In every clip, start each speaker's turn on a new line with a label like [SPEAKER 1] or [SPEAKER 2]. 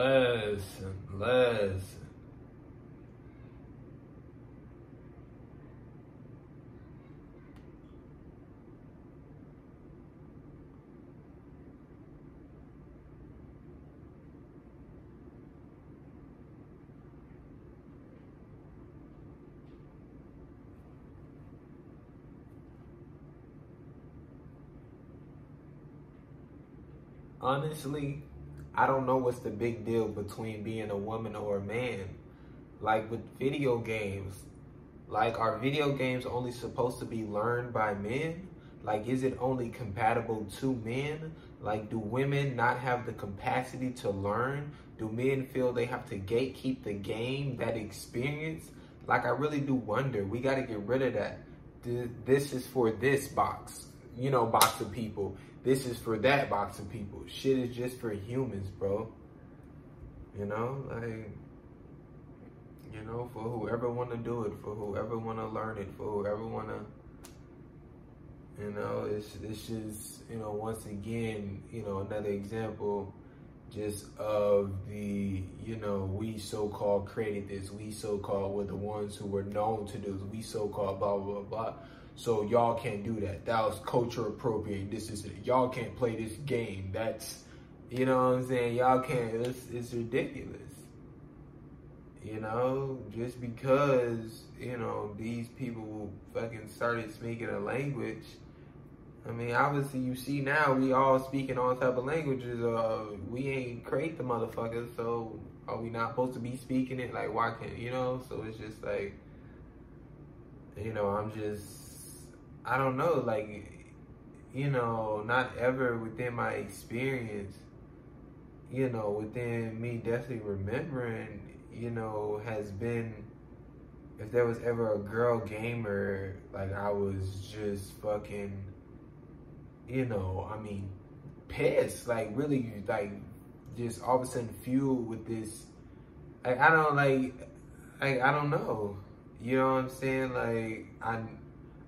[SPEAKER 1] Listen, listen. honestly, I don't know what's the big deal between being a woman or a man. Like with video games, like are video games only supposed to be learned by men? Like is it only compatible to men? Like do women not have the capacity to learn? Do men feel they have to gatekeep the game, that experience? Like I really do wonder. We got to get rid of that. This is for this box, you know, box of people this is for that box of people. Shit is just for humans, bro. You know, like, you know, for whoever want to do it, for whoever want to learn it, for whoever want to, you know, it's, it's just, you know, once again, you know, another example just of the, you know, we so-called created this, we so-called were the ones who were known to do this, we so-called blah, blah, blah, blah. So y'all can't do that. That was culture appropriate. This is it. Y'all can't play this game. That's, you know what I'm saying? Y'all can't. It's, it's ridiculous. You know, just because, you know, these people fucking started speaking a language. I mean, obviously you see now we all speaking all type of languages. Uh, we ain't create the motherfuckers, so are we not supposed to be speaking it? Like, why can't, you know? So it's just like, you know, I'm just, I don't know, like, you know, not ever within my experience, you know, within me definitely remembering, you know, has been, if there was ever a girl gamer, like, I was just fucking, you know, I mean, pissed, like, really, like, just all of a sudden fueled with this, like, I don't, like, like, I don't know, you know what I'm saying? Like, I,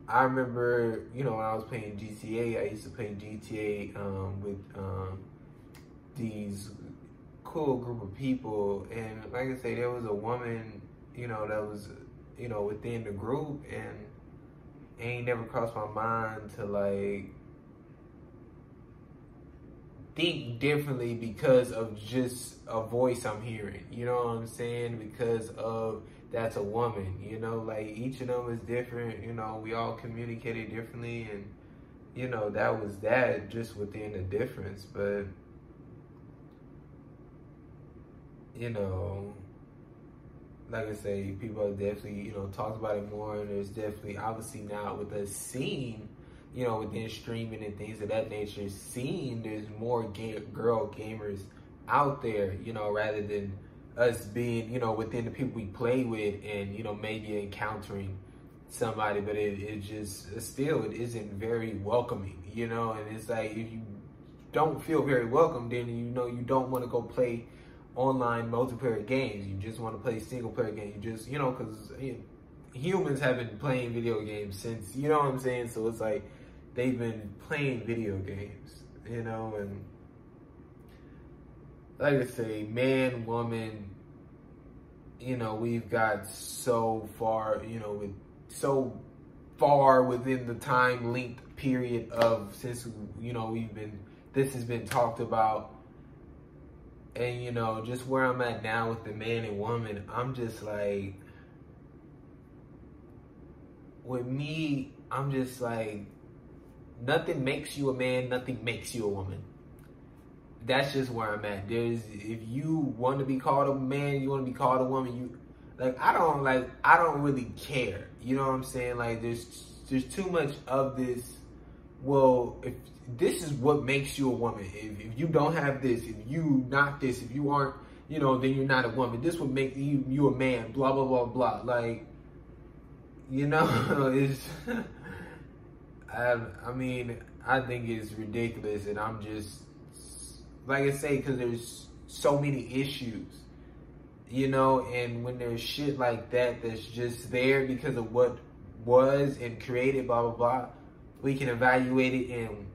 [SPEAKER 1] I remember, you know, when I was playing GTA, I used to play GTA um, with um, these cool group of people, and like I say, there was a woman, you know, that was, you know, within the group, and it ain't never crossed my mind to like think differently because of just a voice I'm hearing. You know what I'm saying? Because of that's a woman. You know, like each of them is different. You know, we all communicated differently, and you know that was that just within the difference. But you know, like I say, people have definitely you know talked about it more, and there's definitely obviously now with the scene. You know, within streaming and things of that nature, seeing there's more ga- girl gamers out there, you know, rather than us being, you know, within the people we play with and, you know, maybe encountering somebody, but it, it just, still, it isn't very welcoming, you know, and it's like, if you don't feel very welcome, then, you know, you don't want to go play online multiplayer games. You just want to play single player games. You just, you know, because you know, humans have been playing video games since, you know what I'm saying? So it's like, they've been playing video games, you know, and like I say, man, woman, you know, we've got so far, you know, with so far within the time length period of since you know we've been this has been talked about. And you know just where i'm at now with the man and woman i'm just like with me i'm just like nothing makes you a man nothing makes you a woman that's just where I'm at. There's if you want to be called a man, you want to be called a woman, you like I don't like I don't really care. You know what I'm saying? Like there's there's too much of this. Well, if this is what makes you a woman, if, if you don't have this, if you not this, if you aren't, you know, then you're not a woman. This would make you you a man. Blah blah blah blah. Like, you know, it's. I I mean I think it's ridiculous, and I'm just like I say, because there's so many issues, you know, and when there's shit like that that's just there because of what was and created, blah, blah, blah, we can evaluate it and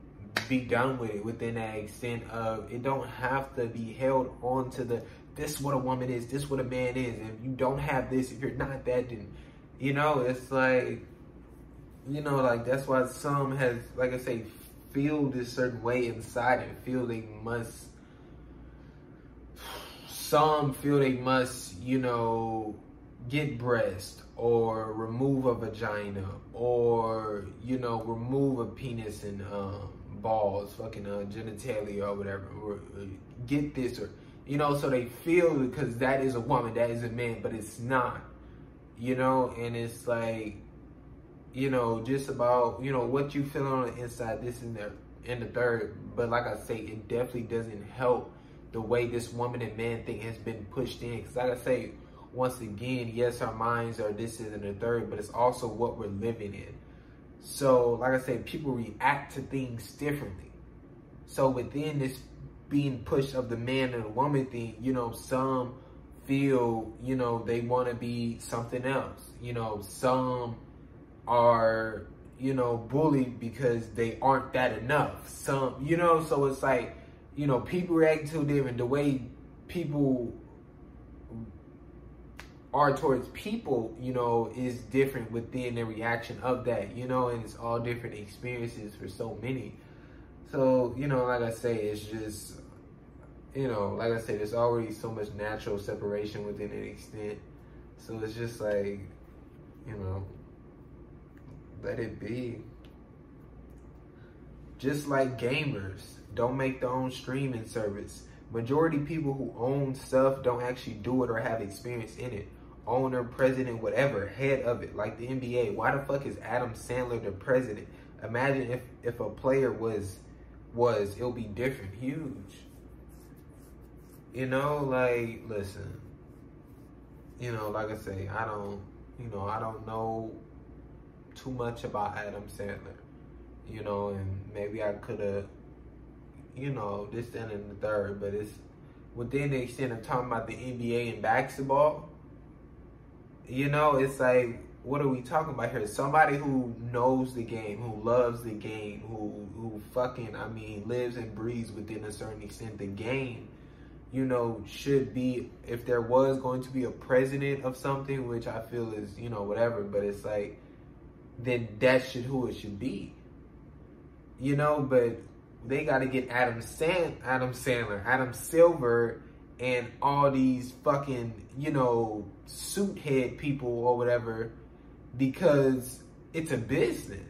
[SPEAKER 1] be done with it within that extent of it don't have to be held on to the this what a woman is, this what a man is. If you don't have this, if you're not that, then you know, it's like you know, like that's why some has like I say, feel this certain way inside and feel they must some feel they must, you know, get breast or remove a vagina or you know remove a penis and um, balls, fucking uh, genitalia or whatever, or uh, get this or you know, so they feel because that is a woman, that is a man, but it's not, you know, and it's like, you know, just about you know what you feel on the inside, this and the and the third, but like I say, it definitely doesn't help the way this woman and man thing has been pushed in. Because like I say, once again, yes, our minds are this is and the third, but it's also what we're living in. So, like I said, people react to things differently. So within this being pushed of the man and the woman thing, you know, some feel, you know, they want to be something else. You know, some are, you know, bullied because they aren't that enough. Some, you know, so it's like, you know, people react to them and the way people are towards people, you know, is different within the reaction of that, you know, and it's all different experiences for so many. So, you know, like I say, it's just, you know, like I say, there's already so much natural separation within an extent. So it's just like, you know, let it be. Just like gamers don't make their own streaming service. Majority people who own stuff don't actually do it or have experience in it owner, president, whatever, head of it, like the NBA. Why the fuck is Adam Sandler the president? Imagine if if a player was was it'll be different, huge. You know, like listen. You know, like I say, I don't, you know, I don't know too much about Adam Sandler. You know, and maybe I could have, you know, this, then, and the third, but it's within the extent of talking about the NBA and basketball you know, it's like, what are we talking about here? Somebody who knows the game, who loves the game, who who fucking, I mean, lives and breathes within a certain extent the game. You know, should be if there was going to be a president of something, which I feel is you know whatever, but it's like then that should who it should be. You know, but they got to get Adam Sand, Adam Sandler, Adam Silver, and all these fucking you know suit head people or whatever because it's a business.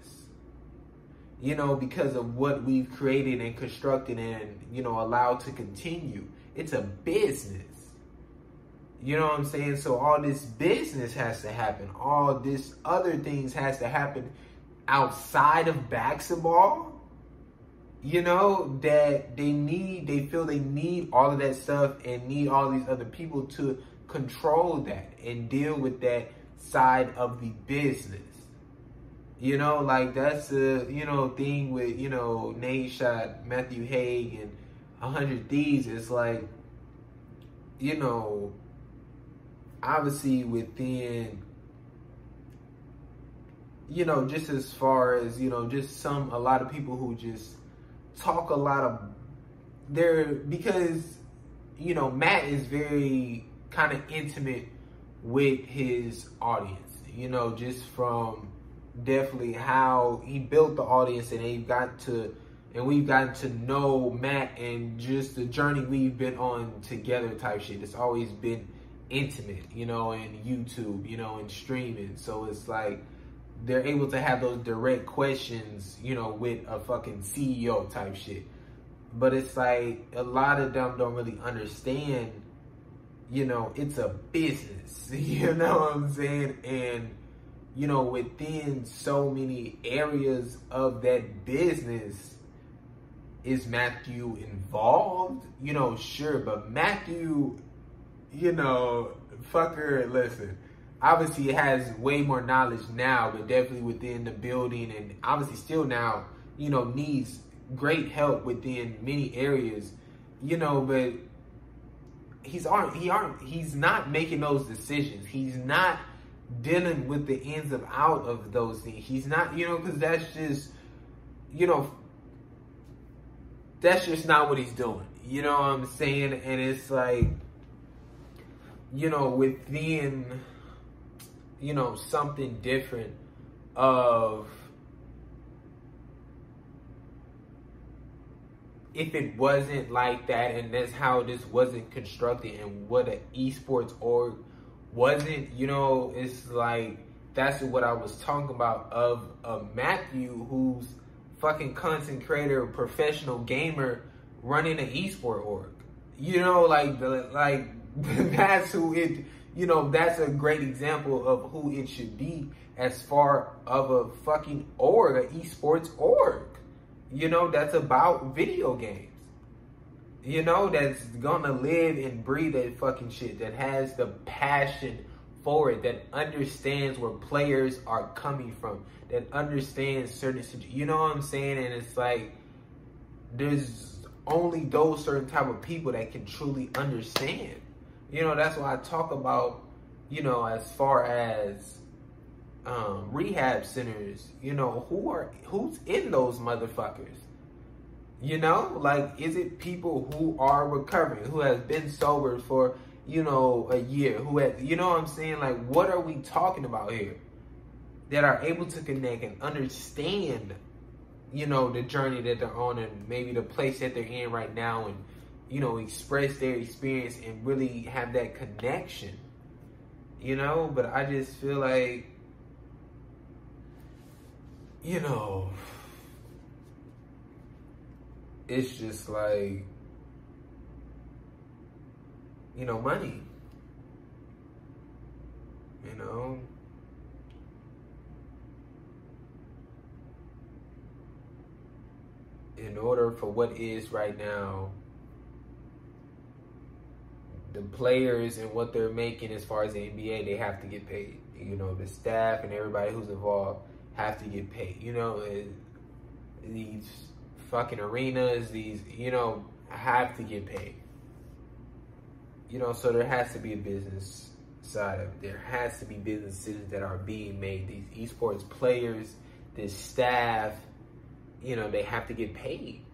[SPEAKER 1] You know because of what we've created and constructed and you know allowed to continue. It's a business you know what i'm saying so all this business has to happen all this other things has to happen outside of basketball you know, that they need, they feel they need all of that stuff and need all these other people to control that and deal with that side of the business. You know, like that's the, you know, thing with, you know, Nadeshot Matthew Haag and 100 Thieves. It's like, you know, obviously within you know, just as far as, you know, just some, a lot of people who just talk a lot of there because you know Matt is very kind of intimate with his audience. You know, just from definitely how he built the audience and they've got to and we've gotten to know Matt and just the journey we've been on together type shit. It's always been intimate, you know, and YouTube, you know, and streaming. So it's like they're able to have those direct questions, you know, with a fucking CEO type shit. But it's like a lot of them don't really understand, you know, it's a business. You know what I'm saying? And, you know, within so many areas of that business, is Matthew involved? You know, sure, but Matthew, you know, fucker, listen obviously it has way more knowledge now, but definitely within the building and obviously still now, you know, needs great help within many areas, you know, but he's aren't he aren't he's not making those decisions. He's not dealing with the ins of out of those things. He's not, you know, because that's just, you know, that's just not what he's doing. You know what I'm saying? And it's like, you know, within, you know, something different of if it wasn't like that and that's how this wasn't constructed and what an esports org wasn't, you know, it's like that's what I was talking about of a Matthew who's fucking content creator, professional gamer running an esport org. You know, like like that's who it you know, that's a great example of who it should be as far of a fucking org, an esports org. You know, that's about video games. You know, that's gonna live and breathe that fucking shit, that has the passion for it, that understands where players are coming from, that understands certain you know what I'm saying? And it's like there's only those certain type of people that can truly understand. You know, that's why I talk about, you know, as far as um, rehab centers, you know, who are who's in those motherfuckers? You know, like is it people who are recovering, who has been sober for, you know, a year, who had you know what I'm saying? Like what are we talking about here? That are able to connect and understand, you know, the journey that they're on and maybe the place that they're in right now and, you know, express their experience and really have that connection. You know, but I just feel like you know, it's just like, you know, money. You know? In order for what is right now, the players and what they're making as far as the NBA, they have to get paid. You know, the staff and everybody who's involved have to get paid. You know, these fucking arenas, these, you know, have to get paid. You know, so there has to be a business side of it. There has to be business decisions that are being made. These esports players, this staff, you know, they have to get paid.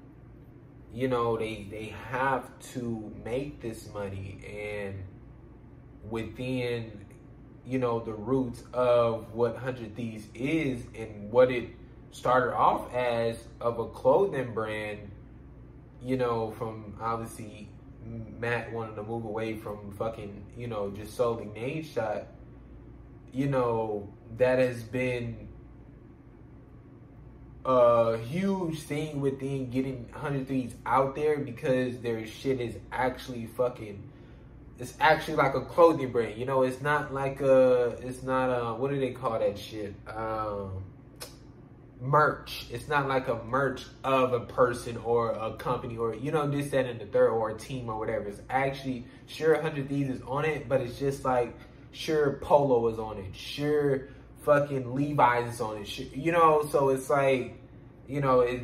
[SPEAKER 1] You know, they they have to make this money and within you know, the roots of what 100 Thieves is and what it started off as of a clothing brand, you know, from obviously Matt wanting to move away from fucking, you know, just solely Nadeshot, you know, that has been a huge thing within getting 100 Thieves out there because their shit is actually fucking it's actually like a clothing brand. You know, it's not like a, it's not a, what do they call that shit? Um, merch. It's not like a merch of a person or a company or, you know, this, that, and the third or a team or whatever. It's actually, sure, 100 Thieves is on it, but it's just like, sure, Polo is on it. Sure, fucking Levi's on it. Sure, you know, so it's like, you know, it,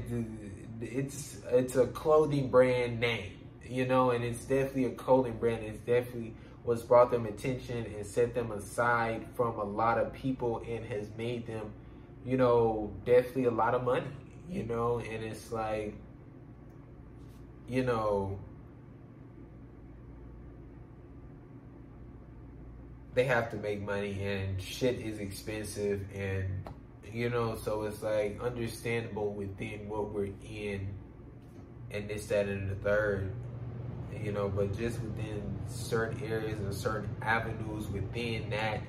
[SPEAKER 1] it's, it's a clothing brand name you know, and it's definitely a clothing brand. It's definitely what's brought them attention and set them aside from a lot of people and has made them, you know, definitely a lot of money, you know, and it's like, you know, they have to make money and shit is expensive and you know so it's like understandable within what we're in and this that and the third you know, but just within certain areas and certain avenues within that,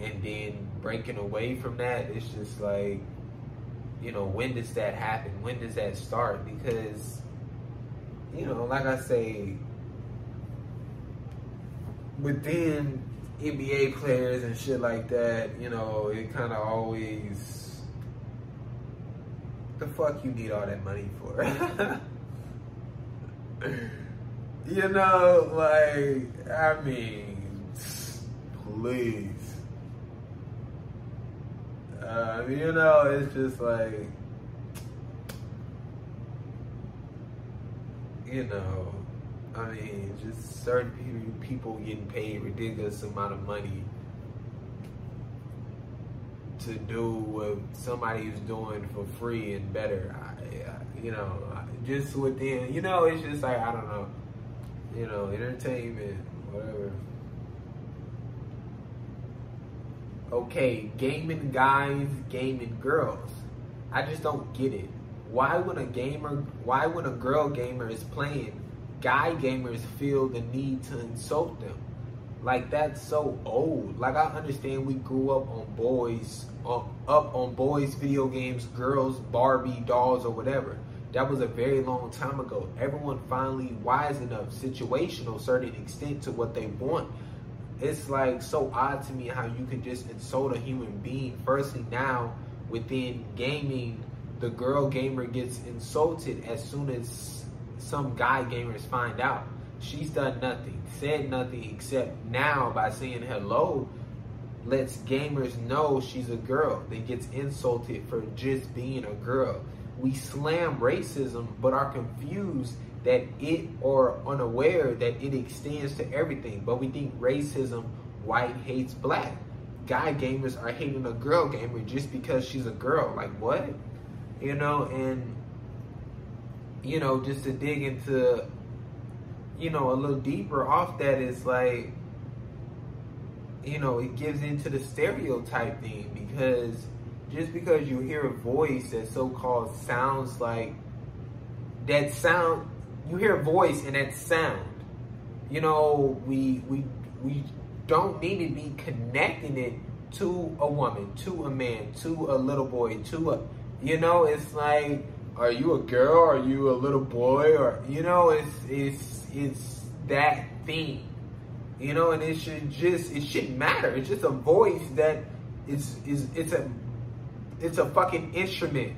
[SPEAKER 1] and then breaking away from that, it's just like, you know, when does that happen? When does that start? Because, you know, like I say, within NBA players and shit like that, you know, it kind of always, the fuck you need all that money for? You know, like, I mean, please. Uh, you know, it's just like, you know, I mean, just certain people getting paid ridiculous amount of money. to do what somebody is doing for free and better. I, you know, just within, you know, it's just like I don't know, you know, entertainment, whatever. Okay, gaming guys, gaming girls. I just don't get it. Why when a gamer, why when a girl gamer is playing, guy gamers feel the need to insult them? Like that's so old. Like I understand we grew up on boys, uh, up on boys video games, girls, Barbie dolls or whatever. That was a very long time ago. Everyone finally wise enough, situational, certain extent to what they want. It's like so odd to me how you can just insult a human being. Firstly, now within gaming, the girl gamer gets insulted as soon as some guy gamers find out. She's done nothing, said nothing except now by saying hello, lets gamers know she's a girl, that gets insulted for just being a girl. We slam racism, but are confused that it or unaware that it extends to everything. But we think racism, white hates black. Guy gamers are hating a girl gamer just because she's a girl. Like what? You know, and you know, just to dig into you know, a little deeper off that is like, you know, it gives into the stereotype thing because just because you hear a voice that so called sounds like that sound, you hear a voice and that sound, you know, we we we don't need to be connecting it to a woman, to a man, to a little boy, to a, you know, it's like, are you a girl? Are you a little boy? Or you know, it's it's it's that thing. You know, and it should just it shouldn't matter. It's just a voice that is is it's a it's a fucking instrument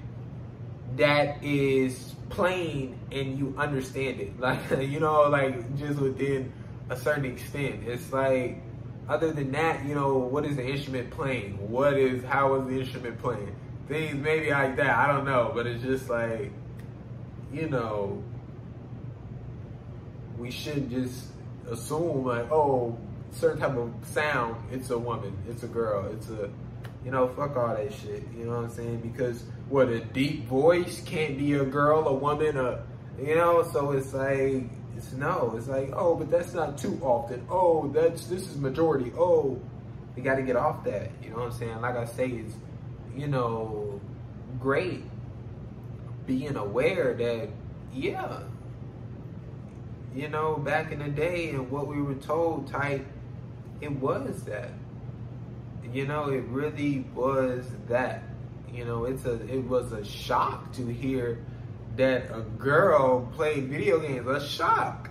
[SPEAKER 1] that is playing and you understand it. Like you know, like just within a certain extent. It's like other than that, you know, what is the instrument playing? What is how is the instrument playing? Things maybe like that. I don't know, but it's just like you know, we shouldn't just assume like, oh, certain type of sound, it's a woman, it's a girl, it's a, you know, fuck all that shit. You know what I'm saying? Because what a deep voice can't be a girl, a woman, a, you know. So it's like, it's no. It's like, oh, but that's not too often. Oh, that's this is majority. Oh, we got to get off that. You know what I'm saying? Like I say, it's, you know, great being aware that, yeah, you know, back in the day and what we were told type, it was that. You know, it really was that. You know, it's a it was a shock to hear that a girl played video games. A shock.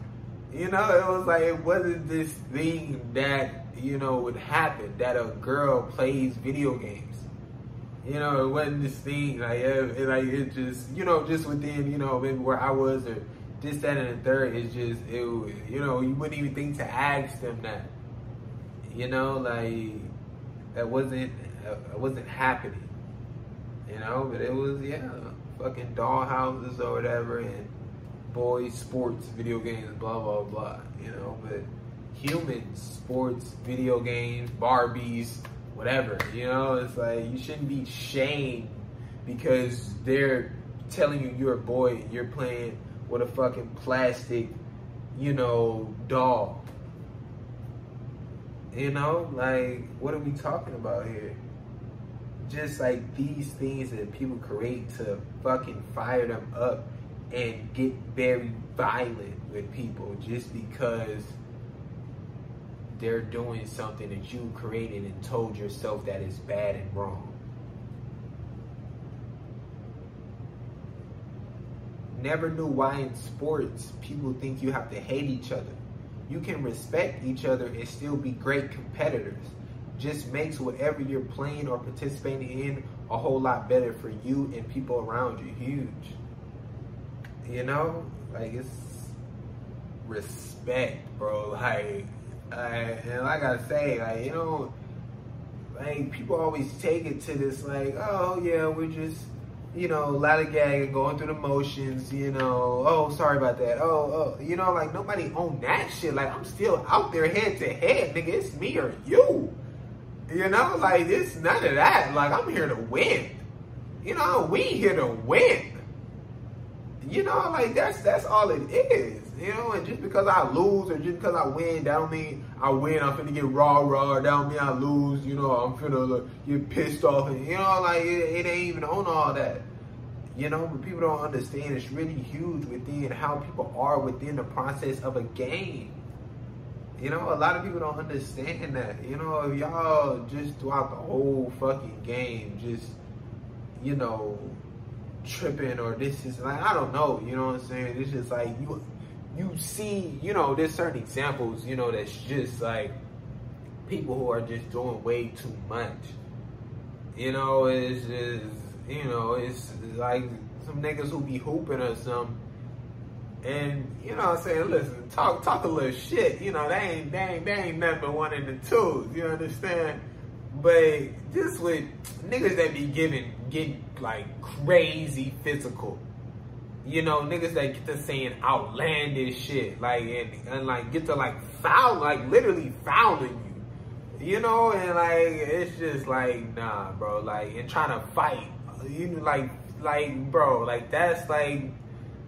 [SPEAKER 1] You know, it was like it wasn't this thing that, you know, would happen that a girl plays video games. You know, it wasn't this thing like it, like it just you know just within you know maybe where I was or this, that, and the third is just, it, you know, you wouldn't even think to ask them that. You know, like, that wasn't, it wasn't happening. You know, but it was, yeah, fucking doll houses or whatever, and boys, sports, video games, blah, blah, blah. You know, but humans, sports, video games, Barbies, whatever. You know, it's like, you shouldn't be shamed because they're telling you you're a boy, you're playing with a fucking plastic, you know, doll. You know, like, what are we talking about here? Just like these things that people create to fucking fire them up and get very violent with people just because they're doing something that you created and told yourself that is bad and wrong. never knew why in sports people think you have to hate each other. You can respect each other and still be great competitors. Just makes whatever you're playing or participating in a whole lot better for you and people around you. Huge. You know, like it's respect, bro. Like, I, and like I say, like you know, like people always take it to this, like, oh yeah, we're just you know, lot lollygagging, going through the motions, you know, oh, sorry about that. Oh, oh, you know, like nobody own that shit. Like I'm still out there head to head, nigga. It's me or you. You know, like it's none of that. Like I'm here to win. You know, we here to win. You know, like that's that's all it is. You know, and just because I lose or just because I win, that don't mean I win. I'm finna get raw, raw. That don't mean I lose. You know, I'm finna like, get pissed off, and you know, like it, it ain't even on all that. You know, but people don't understand it's really huge within how people are within the process of a game. You know, a lot of people don't understand that. You know, if y'all just throughout the whole fucking game, just, you know, tripping or this is like, I don't know, you know what I'm saying? It's just like, you, you see, you know, there's certain examples, you know, that's just like people who are just doing way too much. You know, it's just, you know, it's like some niggas who be hooping or something. And you know what I'm saying, listen, talk talk a little shit, you know, they ain't they ain't they ain't nothing but one in the twos, you understand? But just with niggas that be giving get like crazy physical. You know, niggas that get to saying outlandish shit, like and, and like get to like foul, like literally fouling you. You know, and like it's just like nah, bro. Like and trying to fight, you know, like like bro, like that's like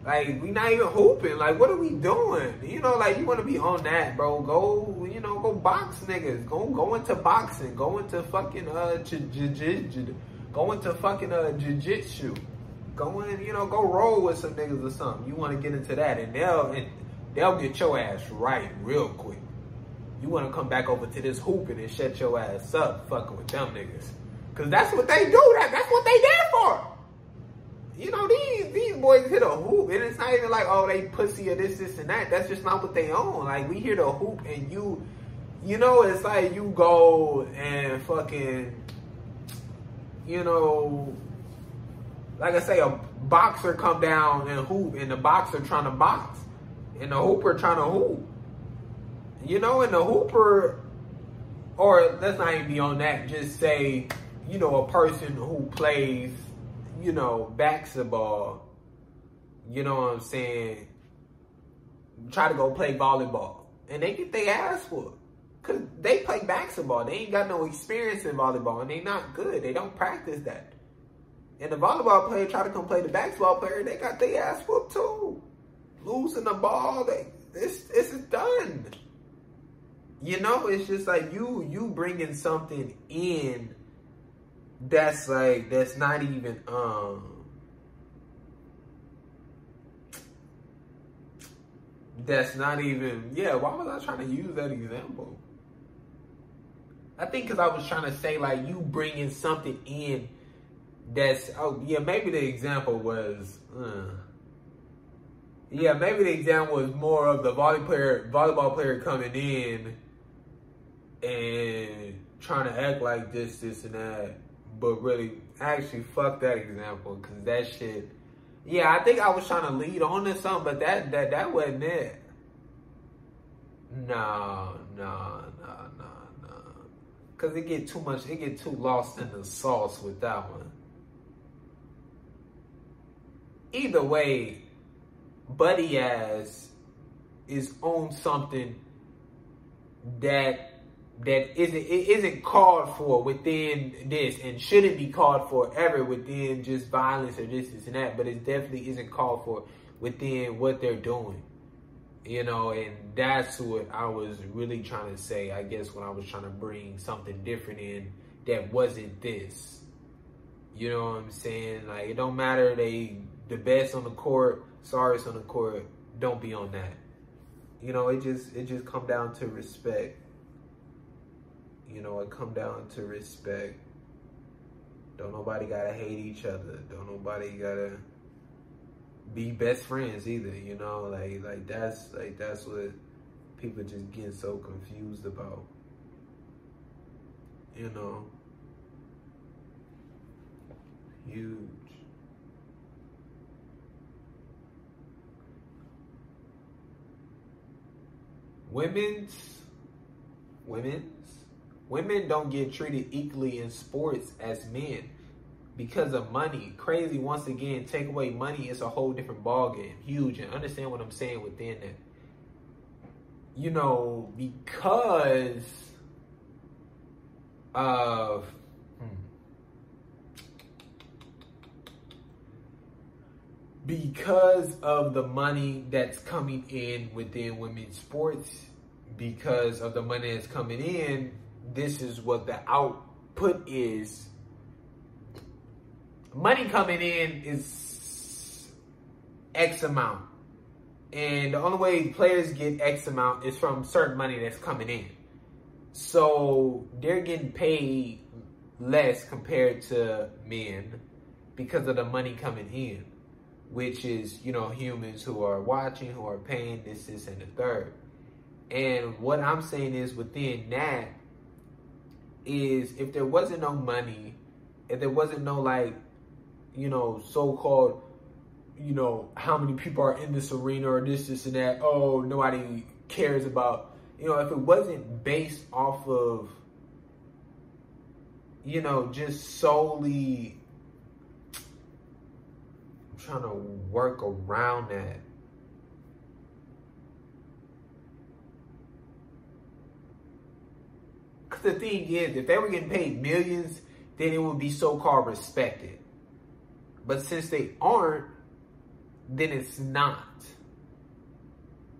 [SPEAKER 1] like we not even hooping. Like what are we doing? You know, like you want to be on that, bro. Go, you know, go box niggas. Go go into boxing. Go into fucking uh j- j- j- go into fucking uh jiu-jitsu. Go in, you know, go roll with some niggas or something. You want to get into that, and they'll and they'll get your ass right real quick. You want to come back over to this hooping and shut your ass up, fucking with them niggas, cause that's what they do. That that's what they there for. You know, these these boys hit a hoop, and it's not even like, oh, they pussy or this, this, and that. That's just not what they own. Like we hear the hoop, and you, you know, it's like you go and fucking, you know, like I say, a boxer come down and hoop, and the boxer trying to box, and the hooper trying to hoop. You know, and the hooper, or let's not even be on that. Just say, you know, a person who plays, you know, basketball. You know what I'm saying? Try to go play volleyball, and they get their ass whooped. Cause they play basketball. They ain't got no experience in volleyball, and they not good. They don't practice that. And the volleyball player try to come play the basketball player, and they got their ass whooped too. Losing the ball, they this this is done. You know, it's just like you you bringing something in that's like that's not even um that's not even yeah why was i trying to use that example i think because i was trying to say like you bringing something in that's oh yeah maybe the example was uh, yeah maybe the example was more of the volley player volleyball player coming in and trying to act like this this and that but really actually fuck that example because that shit yeah i think i was trying to lead on to something but that that that wasn't it. No no no no no because it get too much it get too lost in the sauce with that one either way, Buddy ass is on something that that isn't it isn't called for within this and shouldn't be called for ever within just violence or this, this and that, but it definitely isn't called for within what they're doing. You know, and that's what I was really trying to say, I guess, when I was trying to bring something different in that wasn't this. You know what I'm saying? Like it don't matter they the best on the court, sorriest on the court, don't be on that. You know, it just it just come down to respect. You know, it come down to respect. Don't nobody gotta hate each other. Don't nobody gotta be best friends either. You know, like like that's like that's what people just get so confused about. You know, huge. Women's women's women don't get treated equally in sports as men because of money. Crazy once again, take away money, it's a whole different ball game. Huge and understand what I'm saying within that. You know, because of hmm, because of the money that's coming in within women's sports, because of the money that's coming in, this is what the output is. Money coming in is X amount. And the only way players get X amount is from certain money that's coming in. So they're getting paid less compared to men because of the money coming in which is, you know, humans who are watching, who are paying this, this, and the third. And what I'm saying is within that is if there wasn't no money, if there wasn't no like, you know, so-called, you know, how many people are in this arena or this, this, and that, oh, nobody cares about, you know, if it wasn't based off of, you know, just solely trying to work around that. Because the thing is, if they were getting paid millions, then it would be so-called respected. But since they aren't, then it's not.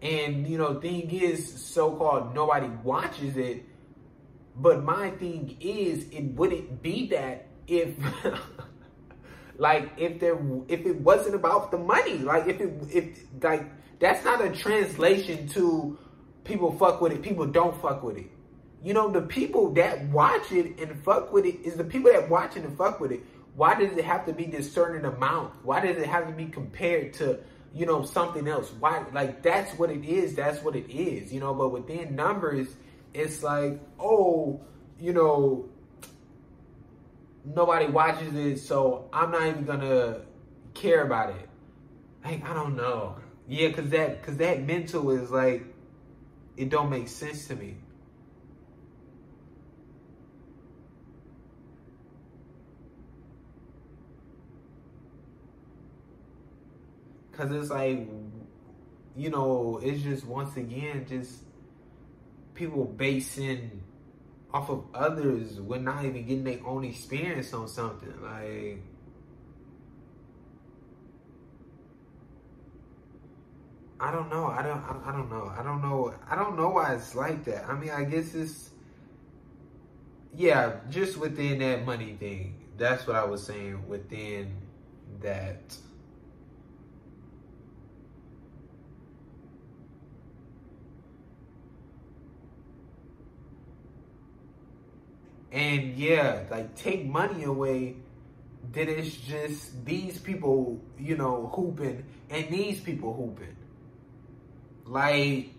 [SPEAKER 1] And, you know, thing is, so-called nobody watches it. But my thing is, it wouldn't be that if... Like if there if it wasn't about the money, like if it if like that's not a translation to people fuck with it, people don't fuck with it. You know, the people that watch it and fuck with it is the people that watch it and fuck with it. Why does it have to be this certain amount? Why does it have to be compared to, you know, something else? Why like that's what it is, that's what it is, you know, but within numbers, it's like, oh, you know, nobody watches it, so I'm not even gonna care about it. Like I don't know. Yeah, cause that cause that mental is like it don't make sense to me. Cause it's like, you know, it's just once again just people basing off of others when not even getting their own experience on something. Like, I don't know. I don't. I, I don't know. I don't know. I don't know why it's like that. I mean, I guess it's yeah, just within that money thing. That's what I was saying within that And yeah, like take money away, then it's just these people, you know, hooping and these people hooping. Like,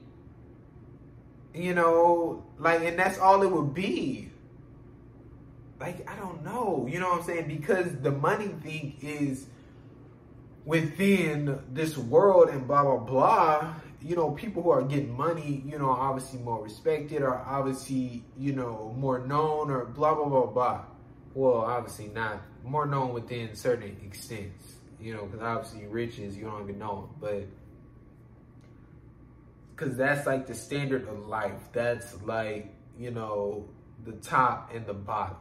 [SPEAKER 1] you know, like, and that's all it would be. Like, I don't know, you know what I'm saying? Because the money thing is within this world and blah, blah, blah you know, people who are getting money, you know, obviously more respected or obviously, you know, more known or blah, blah, blah, blah. Well, obviously not more known within certain extents, you know, because obviously riches, you don't even know but because that's like the standard of life. That's like, you know, the top and the bottom,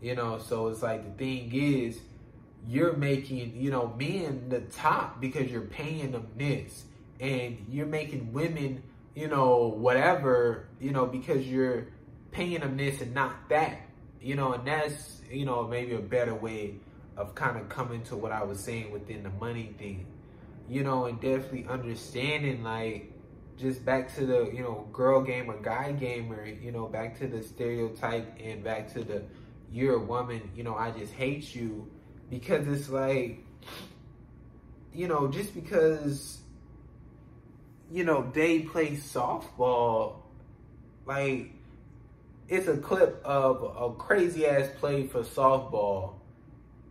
[SPEAKER 1] you know, so it's like the thing is, you're making, you know, men the top because you're paying them this and you're making women, you know, whatever, you know, because you're paying them this and not that, you know, and that's, you know, maybe a better way of kind of coming to what I was saying within the money thing, you know, and definitely understanding like just back to the, you know, girl gamer, guy gamer, you know, back to the stereotype and back to the you're a woman, you know, I just hate you because it's like, you know, just because you know, they play softball, like it's a clip of a crazy ass play for softball.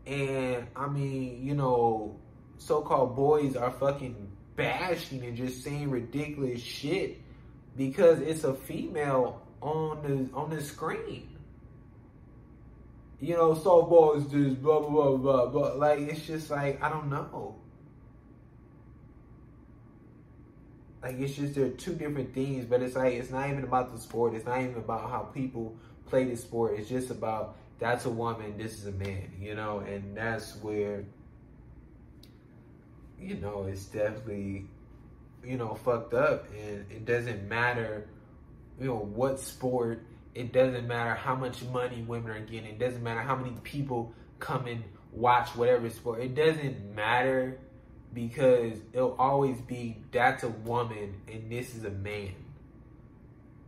[SPEAKER 1] And I mean, you know, so called boys are fucking bashing and just saying ridiculous shit because it's a female on the on the screen. You know, softball is just blah blah blah blah blah. Like it's just like I don't know. Like it's just there are two different things, but it's like it's not even about the sport. It's not even about how people play the sport. It's just about that's a woman, this is a man, you know, and that's where, you know, it's definitely, you know, fucked up. And it doesn't matter, you know, what sport, it doesn't matter how much money women are getting, it doesn't matter how many people come and watch whatever sport, it doesn't matter because it'll always be that's a woman and this is a man.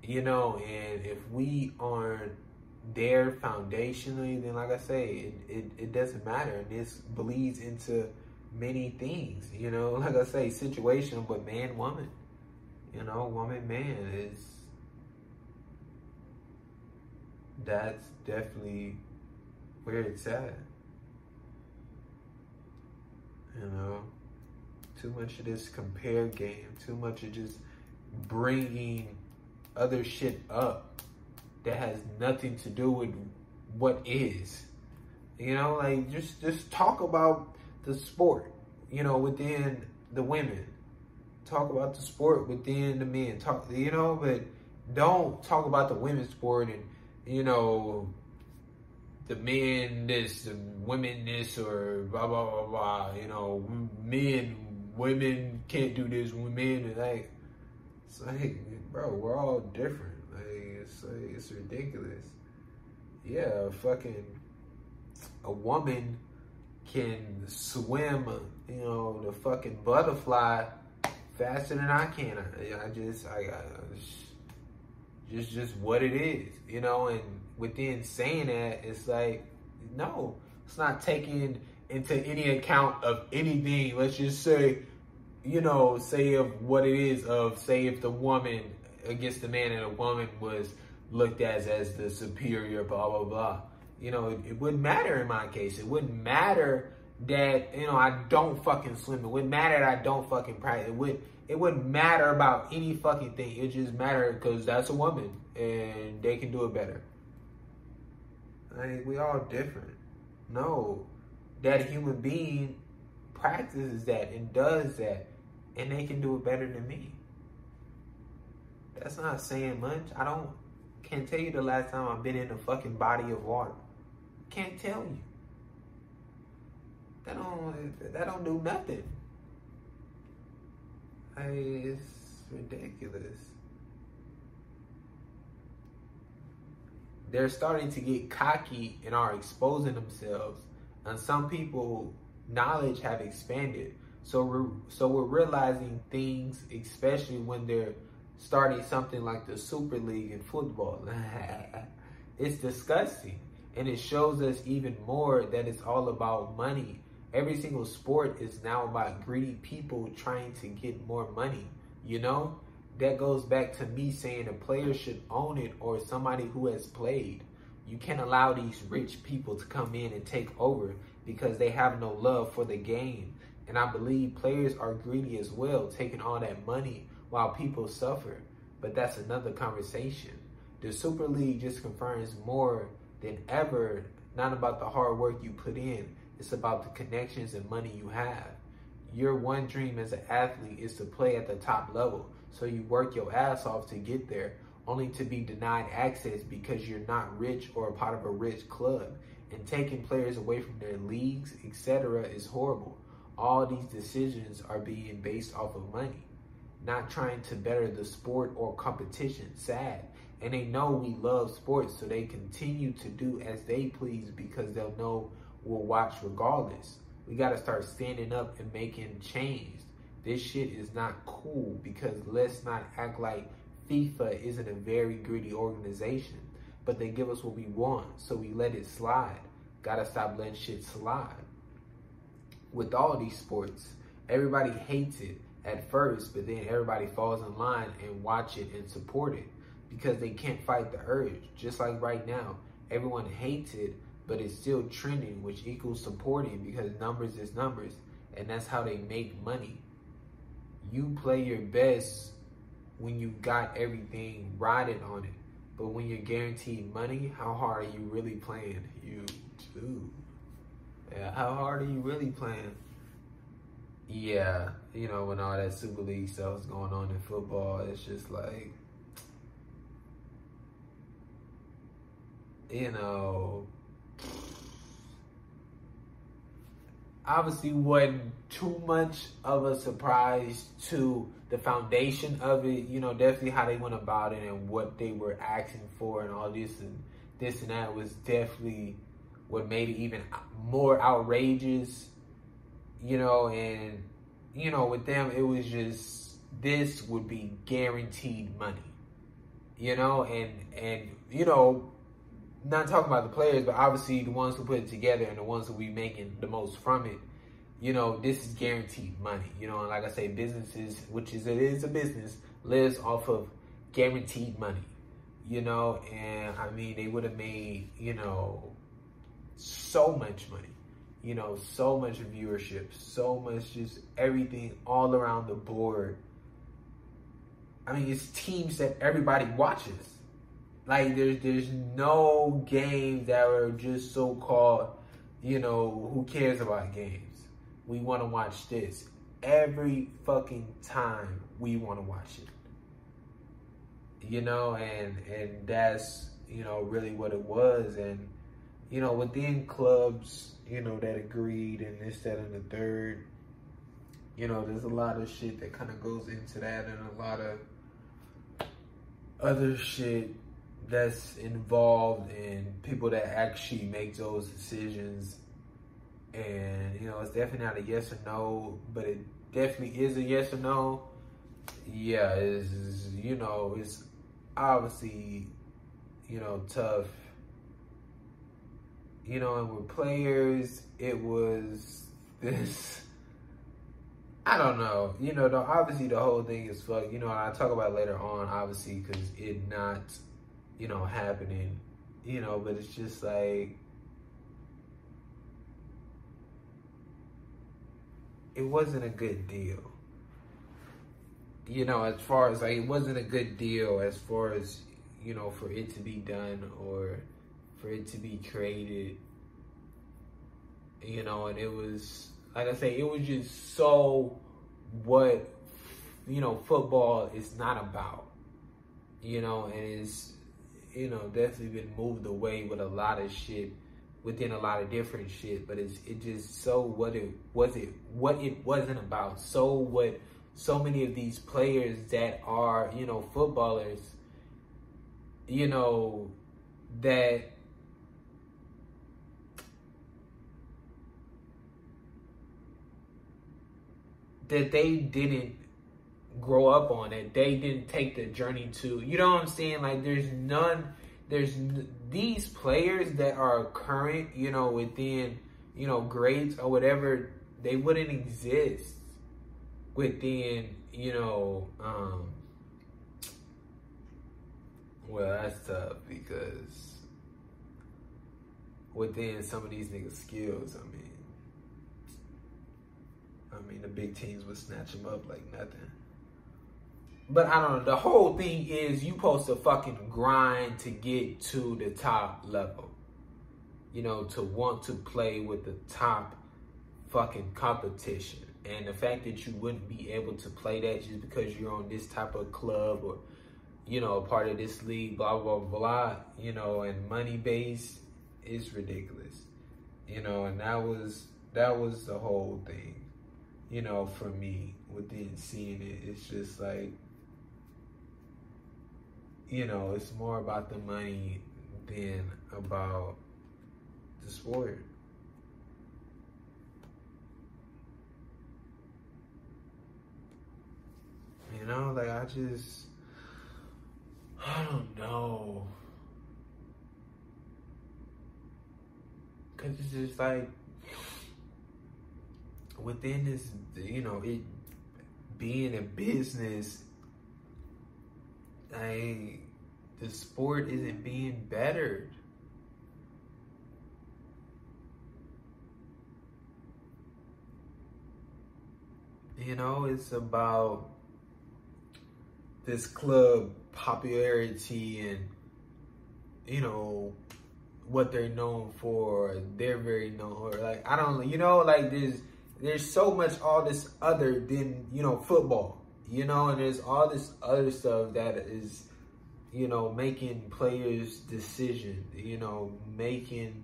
[SPEAKER 1] You know, and if we aren't there foundationally, then like I say, it, it, it doesn't matter. And this bleeds into many things, you know, like I say, situational, but man, woman, you know, woman, man is, that's definitely where it's at. You know, too much of this compare game, too much of just bringing other shit up that has nothing to do with what is. You know, like just just talk about the sport, you know, within the women. Talk about the sport within the men. Talk, you know, but don't talk about the women's sport and you know the men this, the women this, or blah blah blah blah. You know, men, women can't do this. Women, like, it's like, bro, we're all different. Like, it's like, it's ridiculous. Yeah, fucking a woman can swim, you know, the fucking butterfly faster than I can. I, I just, I, I just, just what it is, you know. And within saying that, it's like, no, it's not taking into any account of anything. Let's just say, you know, say of what it is of say if the woman against the man and a woman was looked as as the superior, blah blah blah. You know, it, it wouldn't matter in my case. It wouldn't matter that you know I don't fucking swim. It wouldn't matter that I don't fucking practice. It would it wouldn't matter about any fucking thing. It just matter because that's a woman and they can do it better. Like we all different. No, that human being practices that and does that, and they can do it better than me. That's not saying much. I don't can't tell you the last time I've been in a fucking body of water. Can't tell you. That don't that don't do nothing. It's ridiculous. They're starting to get cocky and are exposing themselves. And some people knowledge have expanded. So we're so we're realizing things, especially when they're starting something like the Super League in football. it's disgusting. And it shows us even more that it's all about money every single sport is now about greedy people trying to get more money. You know, that goes back to me saying a player should own it or somebody who has played. You can't allow these rich people to come in and take over because they have no love for the game. And I believe players are greedy as well, taking all that money while people suffer. But that's another conversation. The Super League just confirms more than ever not about the hard work you put in, it's about the connections and money you have. Your one dream as an athlete is to play at the top level. So you work your ass off to get there, only to be denied access because you're not rich or a part of a rich club. And taking players away from their leagues, etc., is horrible. All these decisions are being based off of money, not trying to better the sport or competition. Sad. And they know we love sports, so they continue to do as they please because they'll know we'll watch regardless. We got to start standing up and making change. This shit is not cool because let's not act like FIFA isn't a very greedy organization, but they give us what we want, so we let it slide. Gotta stop letting shit slide. With all these sports, everybody hates it at first, but then everybody falls in line and watch it and support it because they can't fight the urge. Just like right now, everyone hates it, but it's still trending, which equals supporting because numbers is numbers, and that's how they make money. You play your best when you got everything riding on it, but when you're guaranteed money, how hard are you really playing? You too. Yeah, how hard are you really playing? Yeah, you know, when all that Super League stuff is going on in football, it's just like you know, obviously wasn't too much of a surprise to the foundation of it. You know, definitely how they went about it and what they were asking for and all this and this and that was definitely what made it even more outrageous. You know, and you know, with them, it was just this would be guaranteed money. You know, and and you know, not talking about the players, but obviously the ones who put it together and the ones who be making the most from it. You know, this is guaranteed money. You know, and like I say, businesses, which is it is a business, lives off of guaranteed money. You know, and I mean they would have made you know so much money you know, so much viewership, so much just everything all around the board. I mean, it's teams that everybody watches. Like there's there's no games that are just so called, you know, who cares about games? We want to watch this. Every fucking time we want to watch it. You know, and and that's, you know, really what it was and you know, within clubs you know, that agreed and this, that, and the third. You know, there's a lot of shit that kind of goes into that and a lot of other shit that's involved in people that actually make those decisions. And, you know, it's definitely not a yes or no, but it definitely is a yes or no. Yeah, it's, you know, it's obviously, you know, tough you know, and with players, it was this. I don't know. You know, the, obviously the whole thing is fuck. You know, I talk about later on, obviously, because it not, you know, happening. You know, but it's just like it wasn't a good deal. You know, as far as like it wasn't a good deal as far as you know for it to be done or for it to be created. You know, and it was like I say, it was just so what you know football is not about. You know, and it's you know definitely been moved away with a lot of shit within a lot of different shit, but it's it just so what it was it what it wasn't about. So what so many of these players that are, you know, footballers, you know, that that they didn't grow up on it. They didn't take the journey to, you know what I'm saying? Like there's none, there's these players that are current, you know, within, you know, grades or whatever, they wouldn't exist within, you know, um, well, that's tough because within some of these niggas' skills, I mean, I mean, the big teams would snatch him up like nothing. But I don't know. The whole thing is you supposed to fucking grind to get to the top level. You know, to want to play with the top fucking competition. And the fact that you wouldn't be able to play that just because you're on this type of club or, you know, a part of this league, blah, blah, blah, you know, and money based is ridiculous. You know, and that was that was the whole thing you know, for me within seeing it, it's just like, you know, it's more about the money than about the sport. You know, like I just, I don't know. Cause it's just like, within this, you know, it being a business, I the sport isn't being bettered. You know, it's about this club popularity and you know what they're known for. They're very known, or like I don't, you know, like there's there's so much all this other than you know football you know and there's all this other stuff that is you know, making players' decision, you know, making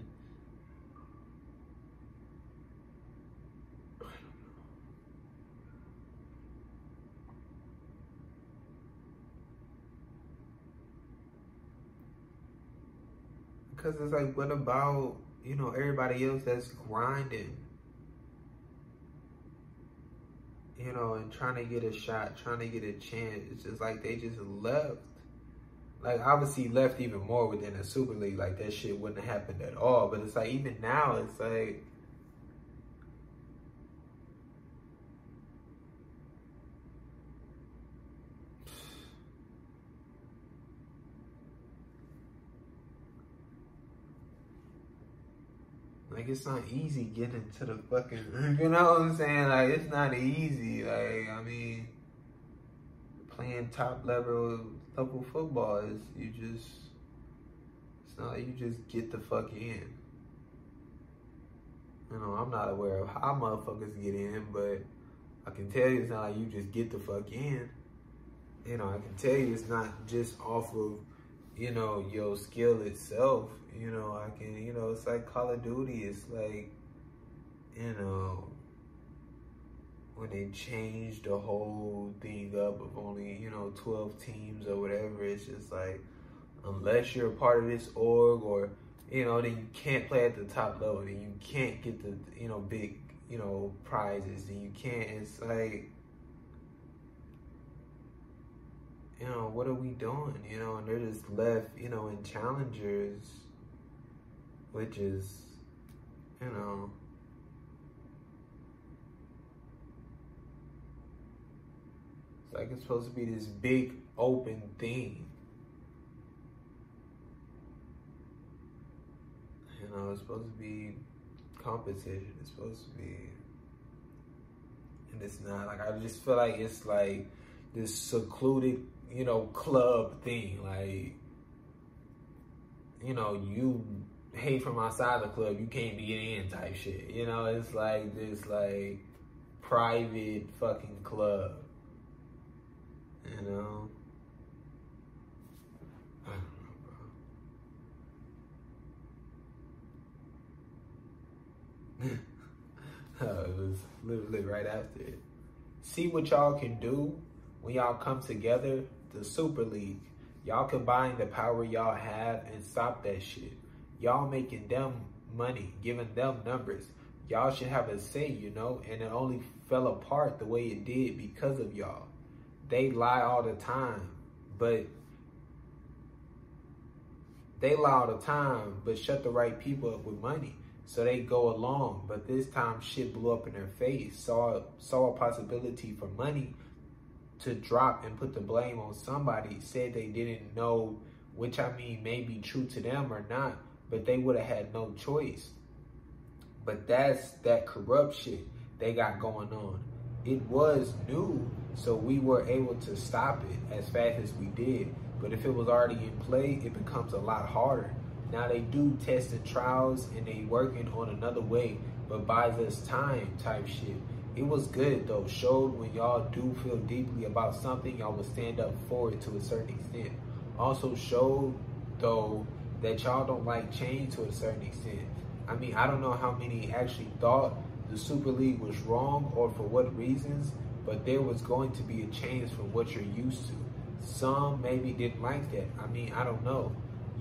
[SPEAKER 1] because it's like, what about you know everybody else that's grinding? You know, and trying to get a shot, trying to get a chance. It's just like they just left. Like obviously left even more within the Super League. Like that shit wouldn't have happened at all. But it's like even now, it's like Like it's not easy getting to the fucking, you know what I'm saying? Like it's not easy. Like I mean, playing top level level football is you just, it's not like you just get the fuck in. You know, I'm not aware of how motherfuckers get in, but I can tell you it's not like you just get the fuck in. You know, I can tell you it's not just off of you know, your skill itself. You know, I can, you know, it's like Call of Duty. It's like, you know, when they changed the whole thing up of only, you know, 12 teams or whatever, it's just like, unless you're a part of this org or, you know, then you can't play at the top level, then you can't get the, you know, big, you know, prizes, then you can't, it's like, you know, what are we doing? You know, and they're just left, you know, in challengers, which is, you know, it's like it's supposed to be this big open thing. You know, it's supposed to be competition. It's supposed to be, and it's not. Like I just feel like it's like this secluded you know, club thing. Like, you know, you hate from outside the club, you can't be in type shit. You know, it's like this like private fucking club. You know? Oh, it was literally right after it. See what y'all can do when y'all come together the Super League. Y'all combine the power y'all have and stop that shit. Y'all making them money, giving them numbers. Y'all should have a say, you know, and it only fell apart the way it did because of y'all. They lie all the time, but they lie all the time, but shut the right people up with money. So they go along, but this time shit blew up in their face. Saw saw a possibility for money, to drop and put the blame on somebody said they didn't know, which I mean may be true to them or not, but they would have had no choice. But that's that corruption they got going on. It was new, so we were able to stop it as fast as we did. But if it was already in play, it becomes a lot harder. Now they do tests and trials and they working on another way, but buys us time type shit it was good though. Showed when y'all do feel deeply about something, y'all will stand up for it to a certain extent. Also showed though that y'all don't like change to a certain extent. I mean, I don't know how many actually thought the Super League was wrong or for what reasons, but there was going to be a change from what you're used to. Some maybe didn't like that. I mean, I don't know.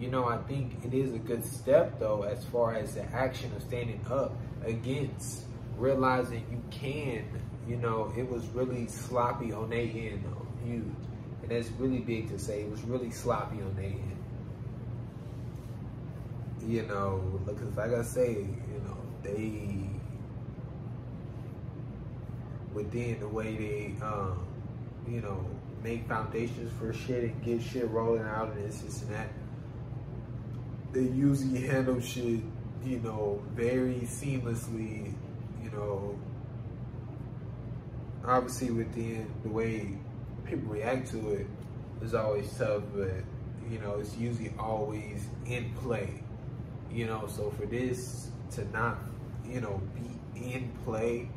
[SPEAKER 1] You know, I think it is a good step though as far as the action of standing up against realizing you can, you know, it was really sloppy on their end, though, huge. And that's really big to say. It was really sloppy on their end. You know, because like I say, you know, they, within the way they, um, you know, make foundations for shit and get shit rolling out and this, this, and that. They usually handle shit, you know, very seamlessly know, obviously within the way people react to it is always tough, but you know, it's usually always in play. You know, so for this to not, you know, be in play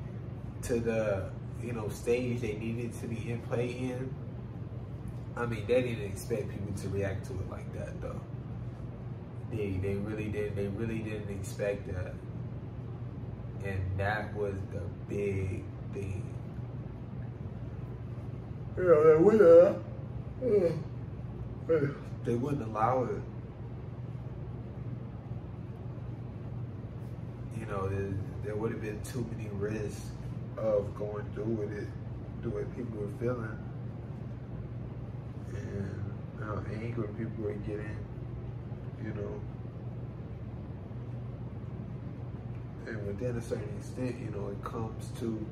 [SPEAKER 1] to the, you know, stage they needed to be in play in, I mean, they didn't expect people to react to it like that, though. They they really didn't. They really didn't expect that, and that was the big thing. Yeah, they wouldn't. Mm. They wouldn't allow it. You know, there, there would have been too many risks of going through with it, the way people were feeling, and how angry people were getting. You know. And within a certain extent, you know, it comes to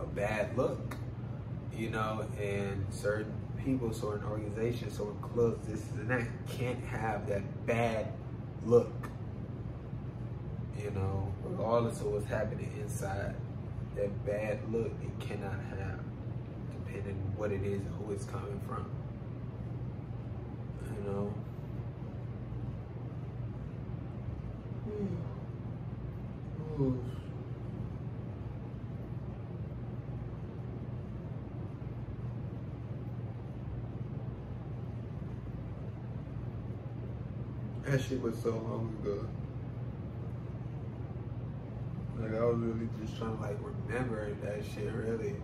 [SPEAKER 1] a bad look you know, and certain people, certain organizations, certain clubs, this and that can't have that bad look. You know, regardless of what's happening inside, that bad look it cannot have, depending on what it is and who it's coming from. You know. That shit was so long ago. Like I was really just trying to like remember that shit really.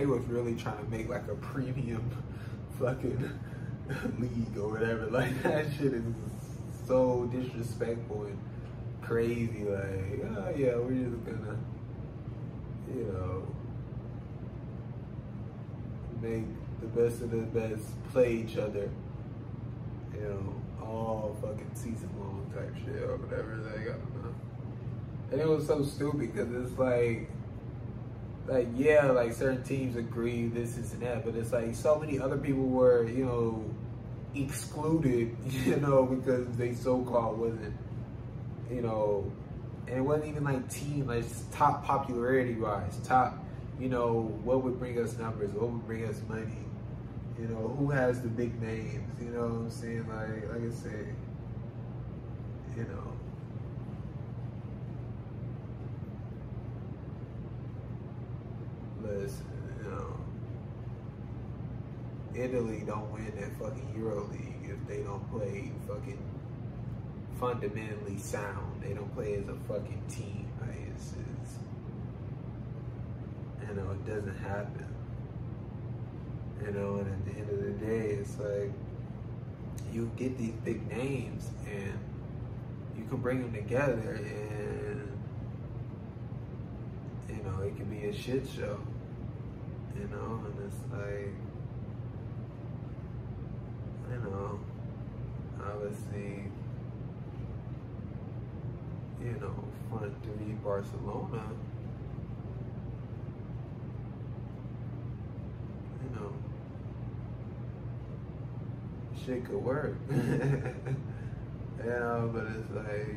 [SPEAKER 1] They was really trying to make like a premium fucking league or whatever. Like that shit is so disrespectful and crazy. Like, oh yeah, we're just gonna, you know, make the best of the best play each other. You know, all fucking season long type shit or whatever. Like, I don't know. And it was so stupid because it's like like yeah, like certain teams agree this, is and that, but it's like so many other people were, you know, excluded, you know, because they so called wasn't, you know, and it wasn't even like team, like top popularity wise, top, you know, what would bring us numbers, what would bring us money, you know, who has the big names, you know what I'm saying? Like, like I said, you know. Listen, you know, Italy don't win that fucking Euro League if they don't play fucking fundamentally sound. They don't play as a fucking team. It's, it's you know, it doesn't happen. You know, and at the end of the day, it's like you get these big names and you can bring them together and you know, it can be a shit show. You know, and it's like you know, obviously, you know, front three Barcelona, you know, shit could work. yeah, but it's like,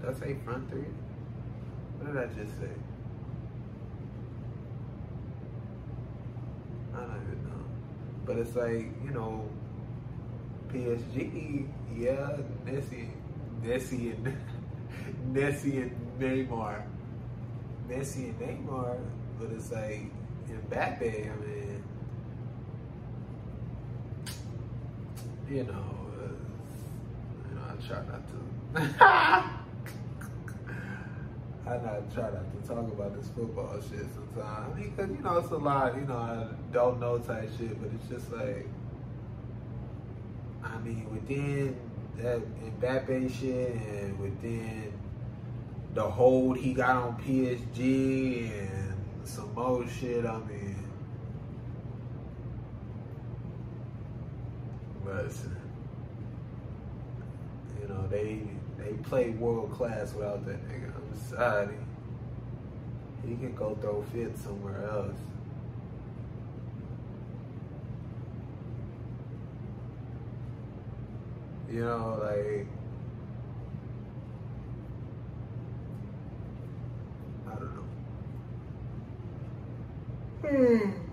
[SPEAKER 1] did I front three? What did I just say? I don't even know. But it's like, you know, PSG, yeah, Messi, Messi and Messi and Neymar. Messi and Neymar, but it's like Mbappe, I mean, you know, uh, you know, I try not to. I not try not to talk about this football shit sometimes. I mean, cause you know it's a lot, you know, I don't know type shit, but it's just like, I mean, within that Mbappe shit and within the hold he got on PSG and some more shit, I mean, listen, you know, they they play world class without that nigga society. He can go throw fits somewhere else. You know, like, I don't know. Hmm.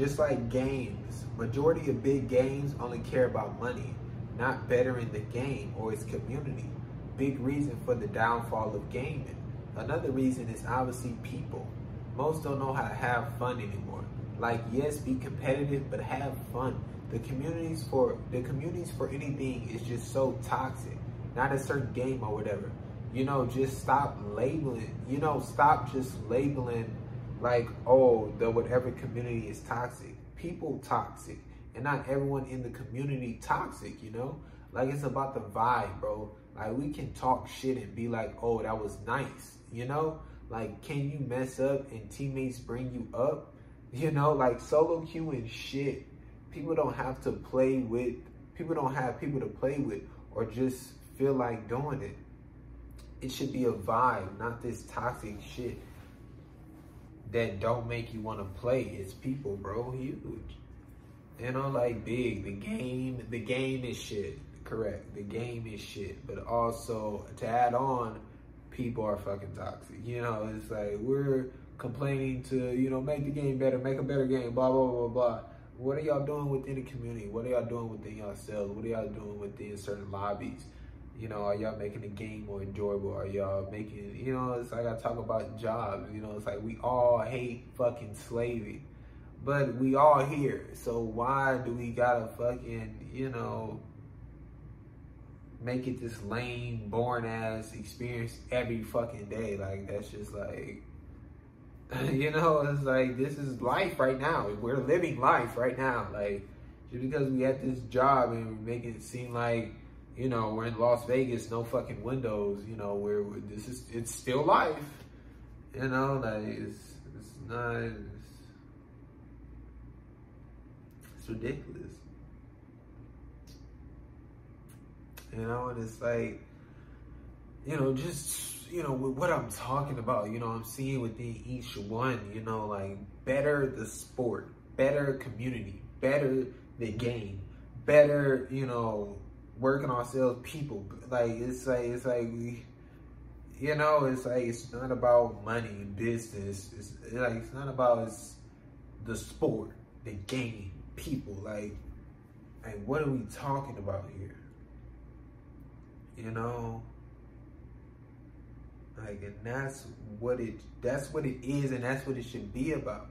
[SPEAKER 1] Just like games, majority of big games only care about money, not bettering the game or its community. Big reason for the downfall of gaming. Another reason is obviously people. Most don't know how to have fun anymore. Like yes, be competitive, but have fun. The communities for the communities for anything is just so toxic. Not a certain game or whatever. You know, just stop labeling. You know, stop just labeling like, oh, the whatever community is toxic. People toxic. And not everyone in the community toxic, you know? Like it's about the vibe, bro. Like we can talk shit and be like, oh, that was nice, you know? Like, can you mess up and teammates bring you up? You know, like solo queuing shit. People don't have to play with, people don't have people to play with or just feel like doing it. It should be a vibe, not this toxic shit that don't make you want to play. It's people, bro. Huge. You know, like big. The game, the game is shit. Correct. The game is shit. But also to add on, people are fucking toxic. You know, it's like we're complaining to, you know, make the game better, make a better game, blah blah blah blah. What are y'all doing within the community? What are y'all doing within yourselves? What are y'all doing within certain lobbies? You know, are y'all making the game more enjoyable? Are y'all making, you know, it's like I talk about jobs, you know, it's like we all hate fucking slavery, but we all here. So why do we gotta fucking, you know, make it this lame, boring ass experience every fucking day? Like, that's just like, you know, it's like, this is life right now. We're living life right now. Like, just because we at this job and we make it seem like, you know, we're in Las Vegas, no fucking windows, you know, where this is, it's still life, you know, like it's, it's not, it's, it's ridiculous. You know, and it's like, you know, just, you know, what I'm talking about, you know, I'm seeing within each one, you know, like better the sport, better community, better the game, better, you know, working ourselves people. Like it's like it's like we you know, it's like it's not about money and business. It's, like it's not about it's the sport, the game, people. Like, like what are we talking about here? You know, like, and that's what it. That's what it is, and that's what it should be about.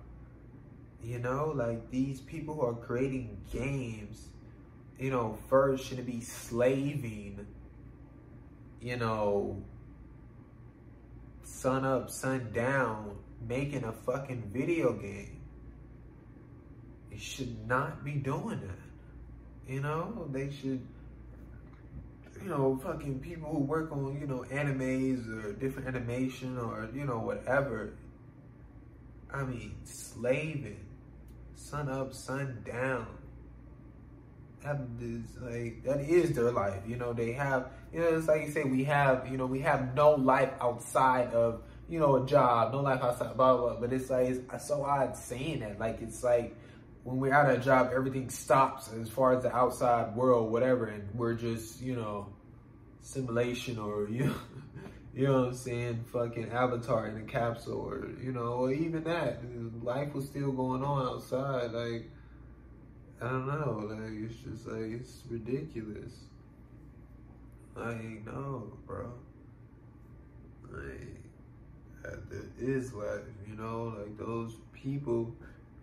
[SPEAKER 1] You know, like these people who are creating games you know, first shouldn't be slaving, you know, sun up, sun down, making a fucking video game. It should not be doing that. You know, they should, you know, fucking people who work on, you know, animes or different animation or, you know, whatever. I mean, slaving, sun up, sun down that is like that is their life. You know, they have you know, it's like you say, we have, you know, we have no life outside of, you know, a job, no life outside, blah blah. blah. But it's like it's so odd saying that. Like it's like when we're out of a job, everything stops as far as the outside world, whatever, and we're just, you know, simulation or you know, you know what I'm saying, fucking avatar in a capsule or you know, or even that. Life was still going on outside, like I don't know, like, it's just like, it's ridiculous. Like, no, bro. Like, uh, that is life, you know, like those people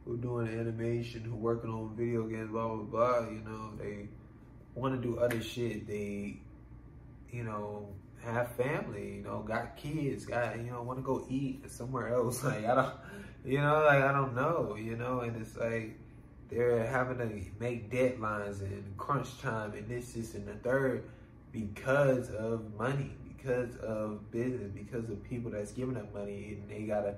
[SPEAKER 1] who are doing animation, who working on video games, blah, blah, blah, you know, they want to do other shit. They, you know, have family, you know, got kids, got, you know, want to go eat somewhere else. Like, I don't, you know, like, I don't know, you know, and it's like, they're having to make deadlines and crunch time and this, this, and the third because of money, because of business, because of people that's giving them money and they gotta,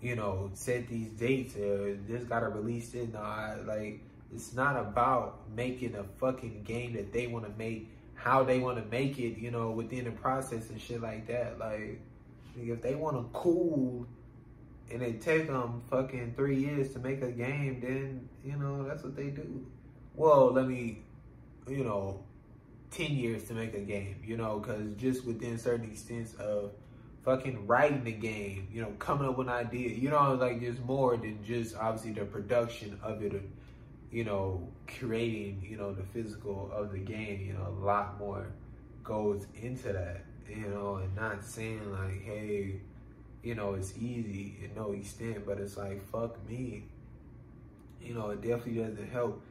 [SPEAKER 1] you know, set these dates or just gotta release it. No, I, like it's not about making a fucking game that they want to make, how they want to make it, you know, within the process and shit like that. Like, if they want to cool and it take them fucking three years to make a game, then you know that's what they do. Well, let me, you know, ten years to make a game, you know, because just within certain extents of fucking writing the game, you know, coming up with an idea. You know, like there's more than just obviously the production of it, you know, creating, you know, the physical of the game. You know, a lot more goes into that, you know, and not saying like, hey, you know, it's easy in no extent, but it's like, fuck me. You know, it definitely doesn't help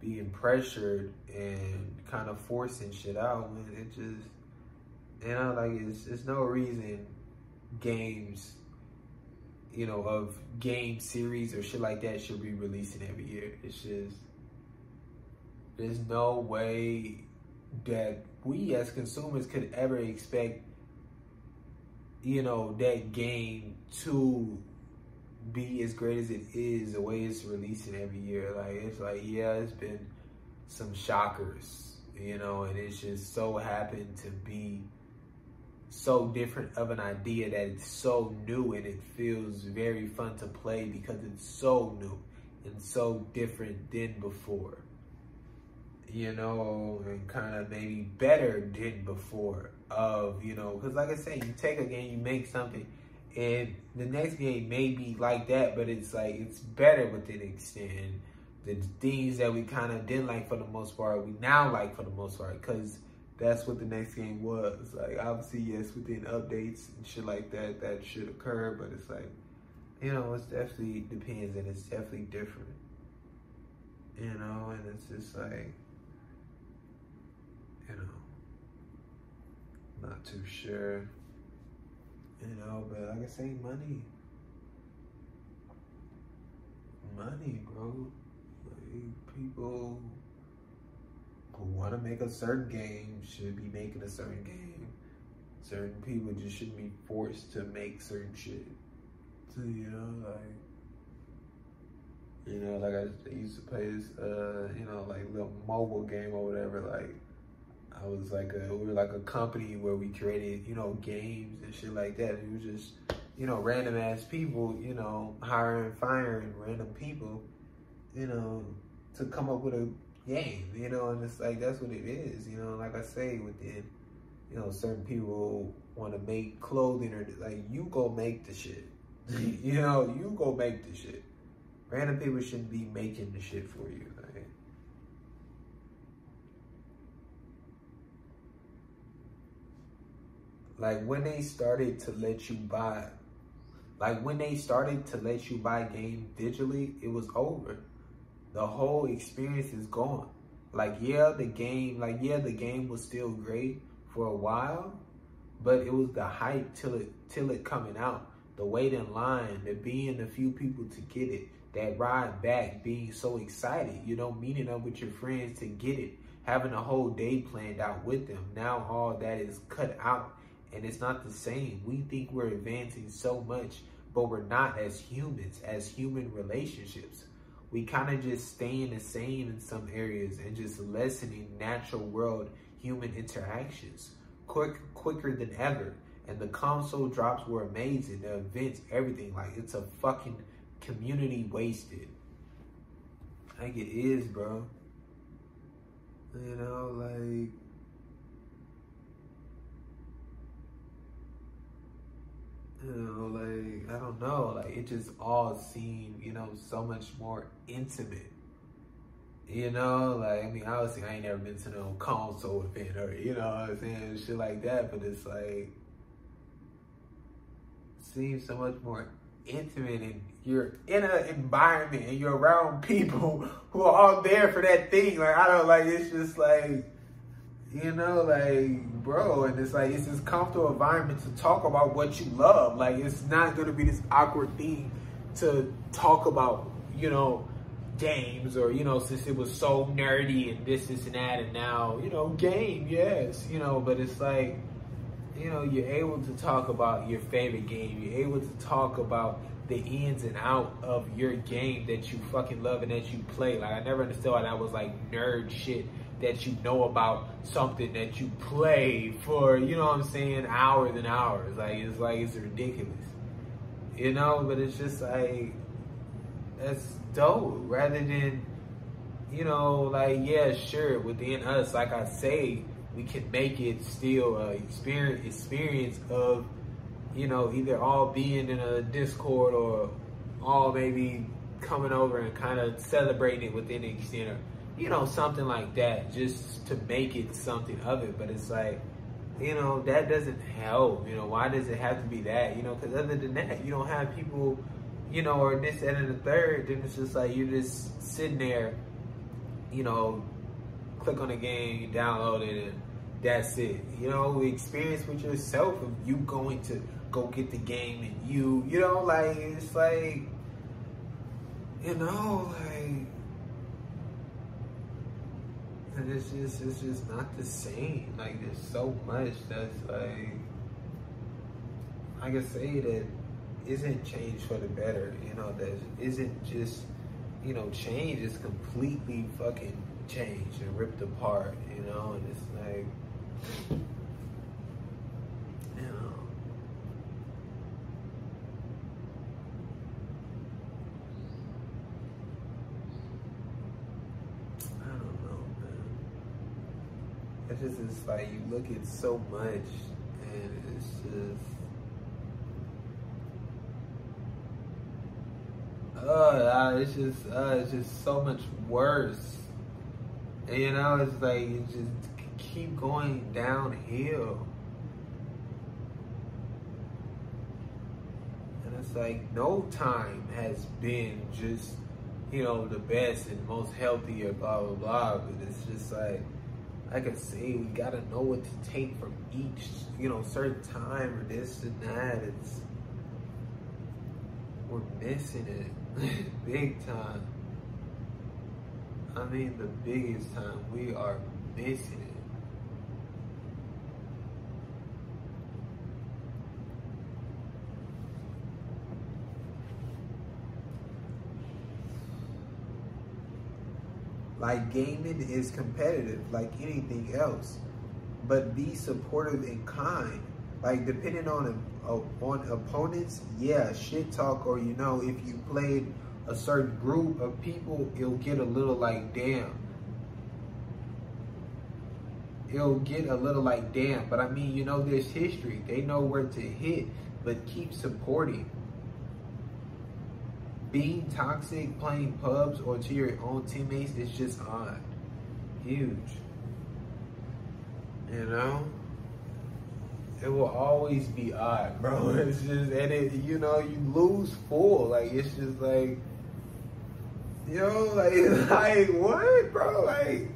[SPEAKER 1] being pressured and kind of forcing shit out when it just, you know, like it's, it's no reason games, you know, of game series or shit like that should be releasing every year. It's just, there's no way that we as consumers could ever expect, you know, that game to be as great as it is the way it's releasing every year. Like it's like, yeah, it's been some shockers, you know, and it's just so happened to be so different of an idea that it's so new and it feels very fun to play because it's so new and so different than before. You know, and kind of maybe better than before of, you know, because like I said, you take a game, you make something, and the next game may be like that, but it's like, it's better within extent. The things that we kind of didn't like for the most part, we now like for the most part, because that's what the next game was. Like obviously, yes, within updates and shit like that, that should occur. But it's like, you know, it's definitely depends, and it's definitely different. You know, and it's just like, you know, not too sure. You know, but like I say, money, money, bro. Like people who want to make a certain game should be making a certain game. Certain people just shouldn't be forced to make certain shit. So, you know, like, you know, like I used to play this, uh, you know, like little mobile game or whatever. Like, I was like a, we were like a company where we created, you know, games and shit like that. It was just, you know, random ass people, you know, hiring, firing random people, you know, to come up with a game, you know, and it's like that's what it is, you know. Like I say, within, you know, certain people want to make clothing or like you go make the shit, you know, you go make the shit. Random people shouldn't be making the shit for you. Like. when they started to let you buy, like when they started to let you buy game digitally, it was over the whole experience is gone. Like, yeah, the game, like, yeah, the game was still great for a while, but it was the hype till it till it coming out. The wait in line, the being the few people to get it, that ride back, being so excited, you know, meeting up with your friends to get it, having a whole day planned out with them. Now all that is cut out and it's not the same. We think we're advancing so much, but we're not as humans, as human relationships. We kind of just staying the same in some areas and just lessening natural world human interactions quick quicker than ever. And the console drops were amazing. The events everything like it's a fucking community wasted. Like it is bro. You know like you know, like I don't know, like it just all seemed, you know, so much more intimate. You know, like I mean, obviously I ain't never been to no console event or you know what I'm saying, shit like that, but it's like seems so much more intimate and you're in an environment and you're around people who are all there for that thing. Like I don't like it's just like you know, like, bro, and it's like, it's this comfortable environment to talk about what you love. Like, it's not going to be this awkward thing to talk about, you know, games or, you know, since it was so nerdy and this, this, and that, and now, you know, game, yes, you know, but it's like, you know, you're able to talk about your favorite game. You're able to talk about the ins and out of your game that you fucking love and that you play. Like, I never understood why that was like nerd shit that you know about something that you play for, you know what I'm saying, hours and hours. Like it's like it's ridiculous. You know, but it's just like that's dope rather than you know, like yeah, sure, within us, like I say, we can make it still a experience experience of you know, either all being in a Discord or all maybe coming over and kind of celebrating it within the extent of, you know, something like that, just to make it something of it. But it's like, you know, that doesn't help. You know, why does it have to be that? You know, because other than that, you don't have people, you know, or this, and then the third, then it's just like you're just sitting there, you know, click on the game, you download it, and that's it. You know, experience with yourself of you going to go get the game and you, you know, like, it's like, you know, like, and it's just, it's just not the same. Like, there's so much that's like, I can say that isn't changed for the better. You know, that isn't just, you know, change is completely fucking changed and ripped apart. You know, and it's like, you know. I don't know, man. It's just it's like you look at so much and it's just uh, it's just uh, it's just so much worse. And, you know, it's like it just keep going downhill. And it's like no time has been just, you know, the best and most healthy blah blah blah. But it's just like like I say, we gotta know what to take from each, you know, certain time or this and that. It's we're missing it big time. I mean, the biggest time. We are missing it. Like gaming is competitive, like anything else, but be supportive and kind. Like depending on on opponents, yeah, shit talk or you know if you played a certain group of people, it'll get a little like damn. It'll get a little like damn, but I mean you know there's history. They know where to hit, but keep supporting being toxic playing pubs or to your own teammates is just odd. Huge. You know? It will always be odd, bro. It's just, and it, you know, you lose full. Like, it's just like, you know, like, like, what, bro? Like,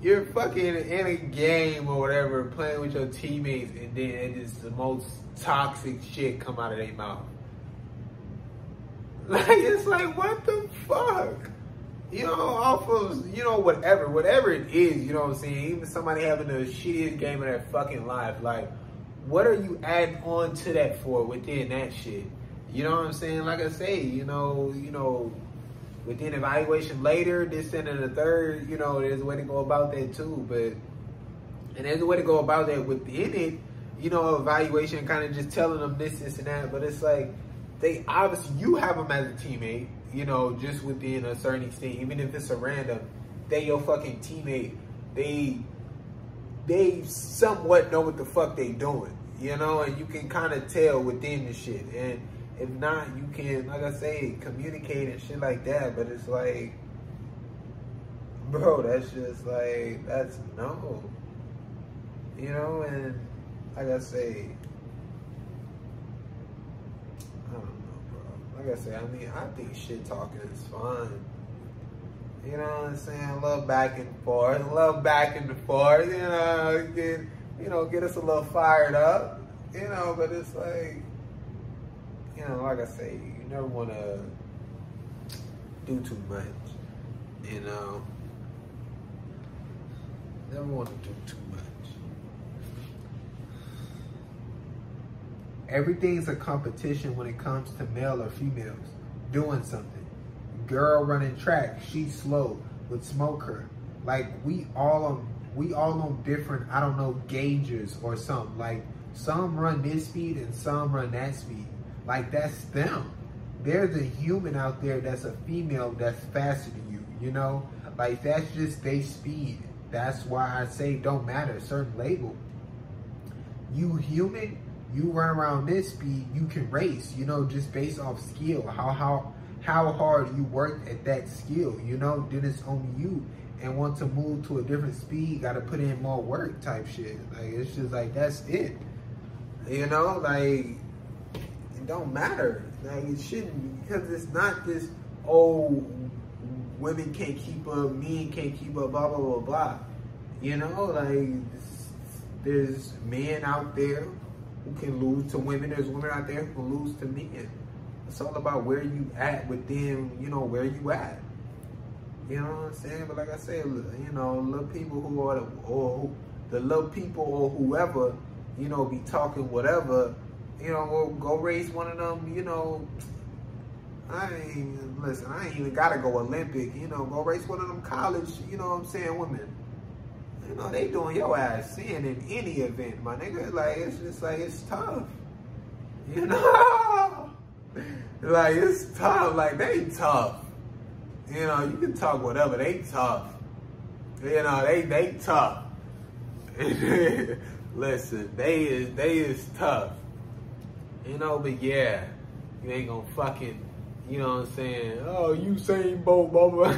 [SPEAKER 1] you're fucking in a game or whatever, playing with your teammates, and then it just the most toxic shit come out of their mouth. Like it's like what the fuck? You know, off of you know whatever, whatever it is. You know what I'm saying? Even somebody having the shittiest game of their fucking life. Like, what are you adding on to that for within that shit? You know what I'm saying? Like I say, you know, you know, within evaluation later, this and the third, you know, there's a way to go about that too. But and there's a way to go about that within it. You know, evaluation kind of just telling them this, this, and that. But it's like they obviously you have them as a teammate, you know, just within a certain extent, even if it's a random, they your fucking teammate. They they somewhat know what the fuck they doing, you know, and you can kind of tell within the shit. And if not, you can, like I say, communicate and shit like that. But it's like, bro, that's just like that's no, you know, and like I say like I said, I mean, I think shit talking is fun. You know what I'm saying? A little back and forth, a little back and forth. You know, get you know, get us a little fired up. You know, but it's like, you know, like I say, you never want to do too much. You know, never want to do too much. Everything's a competition when it comes to male or females doing something. Girl running track, she's slow. Would smoke her. Like we all on we all on different, I don't know, gauges or something. Like some run this speed and some run that speed. Like that's them. There's a human out there that's a female that's faster than you, you know? Like that's just their speed. That's why I say don't matter, certain label. You human, you run around this speed, you can race, you know, just based off skill, how how how hard you work at that skill, you know, then it's on you. And want to move to a different speed, gotta put in more work type shit. Like it's just like that's it. You know, like it don't matter. Like it shouldn't because it's not this oh women can't keep up, men can't keep up, blah blah blah blah. You know, like there's men out there who can lose to women. There's women out there who can lose to men. It's all about where you at within, you know, where you at. You know what I'm saying? But like I said, you know, little people who are, or who, the little people or whoever, you know, be talking whatever, you know, go, go raise one of them, you know, I ain't, listen, I ain't even gotta go Olympic, you know, go race one of them college, you know what I'm saying, women you know, they doing your ass sin in any event, my nigga. Like, it's just like, it's tough. You know? like, it's tough. Like, they tough. You know, you can talk whatever. They tough. You know, they they tough. Listen, they is they is tough. You know, but yeah, you ain't gonna fucking, you know what I'm saying? Oh, Usain Bolt, blah.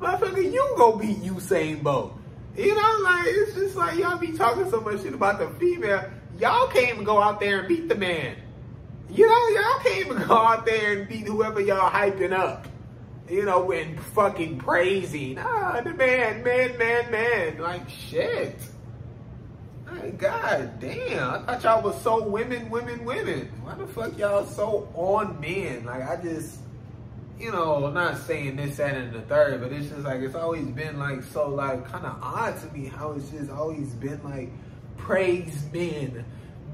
[SPEAKER 1] Motherfucker, you gonna beat Usain Bolt. You know, like it's just like y'all be talking so much shit about the female. Y'all can't even go out there and beat the man. You know, y'all can't even go out there and beat whoever y'all hyping up. You know, and fucking praising. Ah, the man, man, man, man. Like shit. Like, God damn. I thought y'all was so women, women, women. Why the fuck y'all so on men? Like I just you know, not saying this, that, and the third, but it's just like it's always been like so like kind of odd to me how it's just always been like praise men,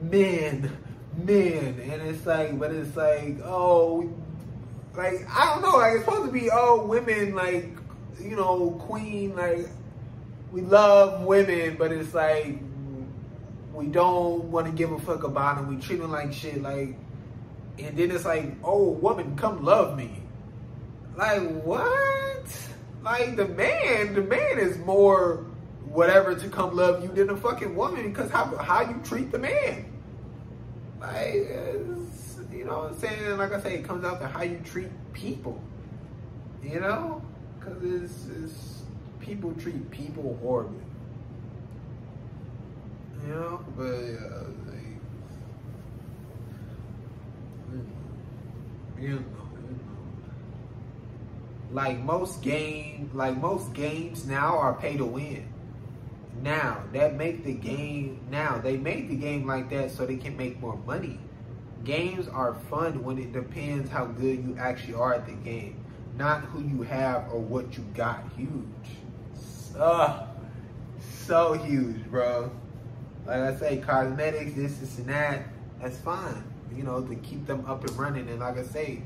[SPEAKER 1] men, men, and it's like, but it's like oh, like I don't know, like it's supposed to be oh women like you know queen like we love women, but it's like we don't want to give a fuck about them. We treat them like shit, like, and then it's like oh woman, come love me like what? Like the man, the man is more whatever to come love you than a fucking woman because how how you treat the man. Like you know what I'm saying? Like I say, it comes out to how you treat people. You know, because it's, it's people treat people horribly. You know, but uh, like, you know like most game like most games now are pay to win. Now that make the game now they make the game like that so they can make more money. Games are fun when it depends how good you actually are at the game not who you have or what you got huge. Uh, so huge bro. Like i say cosmetics this, this and that that's fine. You know to keep them up and running. And like i say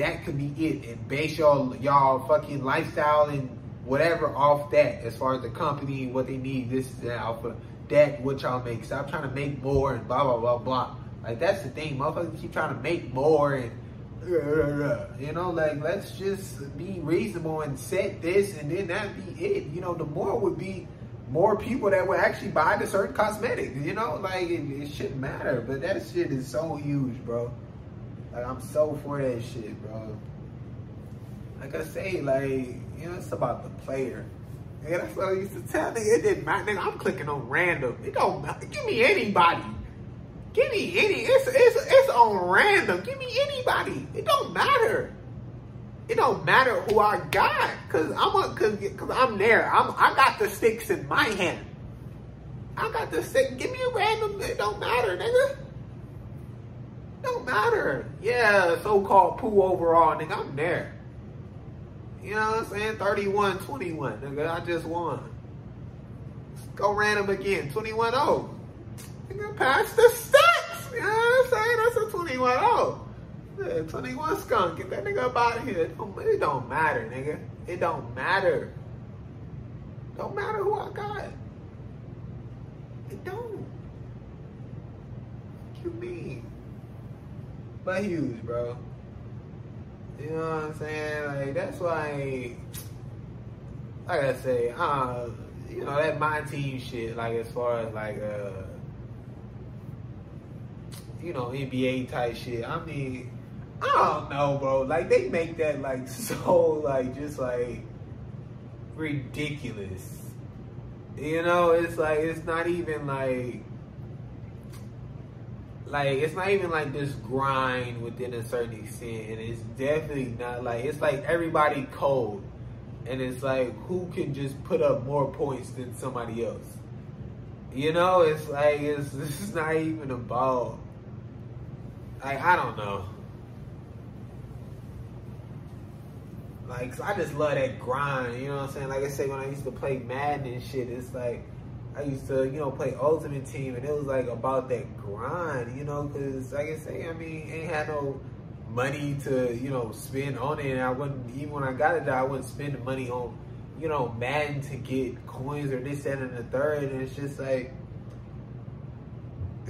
[SPEAKER 1] that could be it and base y'all y'all fucking lifestyle and whatever off that as far as the company what they need this that of that what y'all make. Stop trying to make more and blah blah blah blah. Like that's the thing motherfuckers keep trying to make more and you know like let's just be reasonable and set this and then that be it. You know the more would be more people that would actually buy the certain cosmetics you know? Like it, it shouldn't matter but that shit is so huge bro like I'm so for that shit, bro. Like I say, like, you know, it's about the player. And that's what I used to tell nigga. It didn't matter. Nigga, I'm clicking on random. It don't matter. Give me anybody. Give me any. It's it's it's on random. Give me anybody. It don't matter. It don't matter who I got, cause I'm a, cause, cause I'm there. I'm I got the sticks in my hand. I got the stick. Give me a random. It don't matter, nigga. Don't matter. Yeah, so-called poo overall, nigga, I'm there. You know what I'm saying? 31, 21, nigga, I just won. Let's go random again, 21-0. Nigga, pass the stats. You know what I'm saying? That's a 21-0. Yeah, 21 skunk. Get that nigga up out of here. It don't, it don't matter, nigga. It don't matter. Don't matter who I got. It don't. What you mean? But huge, bro. You know what I'm saying? Like that's why, like I say, uh, you know that my team shit. Like as far as like uh, you know, NBA type shit. I mean, I don't know, bro. Like they make that like so like just like ridiculous. You know, it's like it's not even like like it's not even like this grind within a certain extent and it's definitely not like it's like everybody cold and it's like who can just put up more points than somebody else? You know it's like it's it's not even about like i don't know. Like i just love that grind you know what i'm saying? Like i say when i used to play madden and shit it's like I used to, you know, play Ultimate Team, and it was like about that grind, you know, because like I say, I mean, ain't had no money to, you know, spend on it, and I wouldn't even when I got it, I wouldn't spend the money on, you know, Madden to get coins or this, that, and the third, and it's just like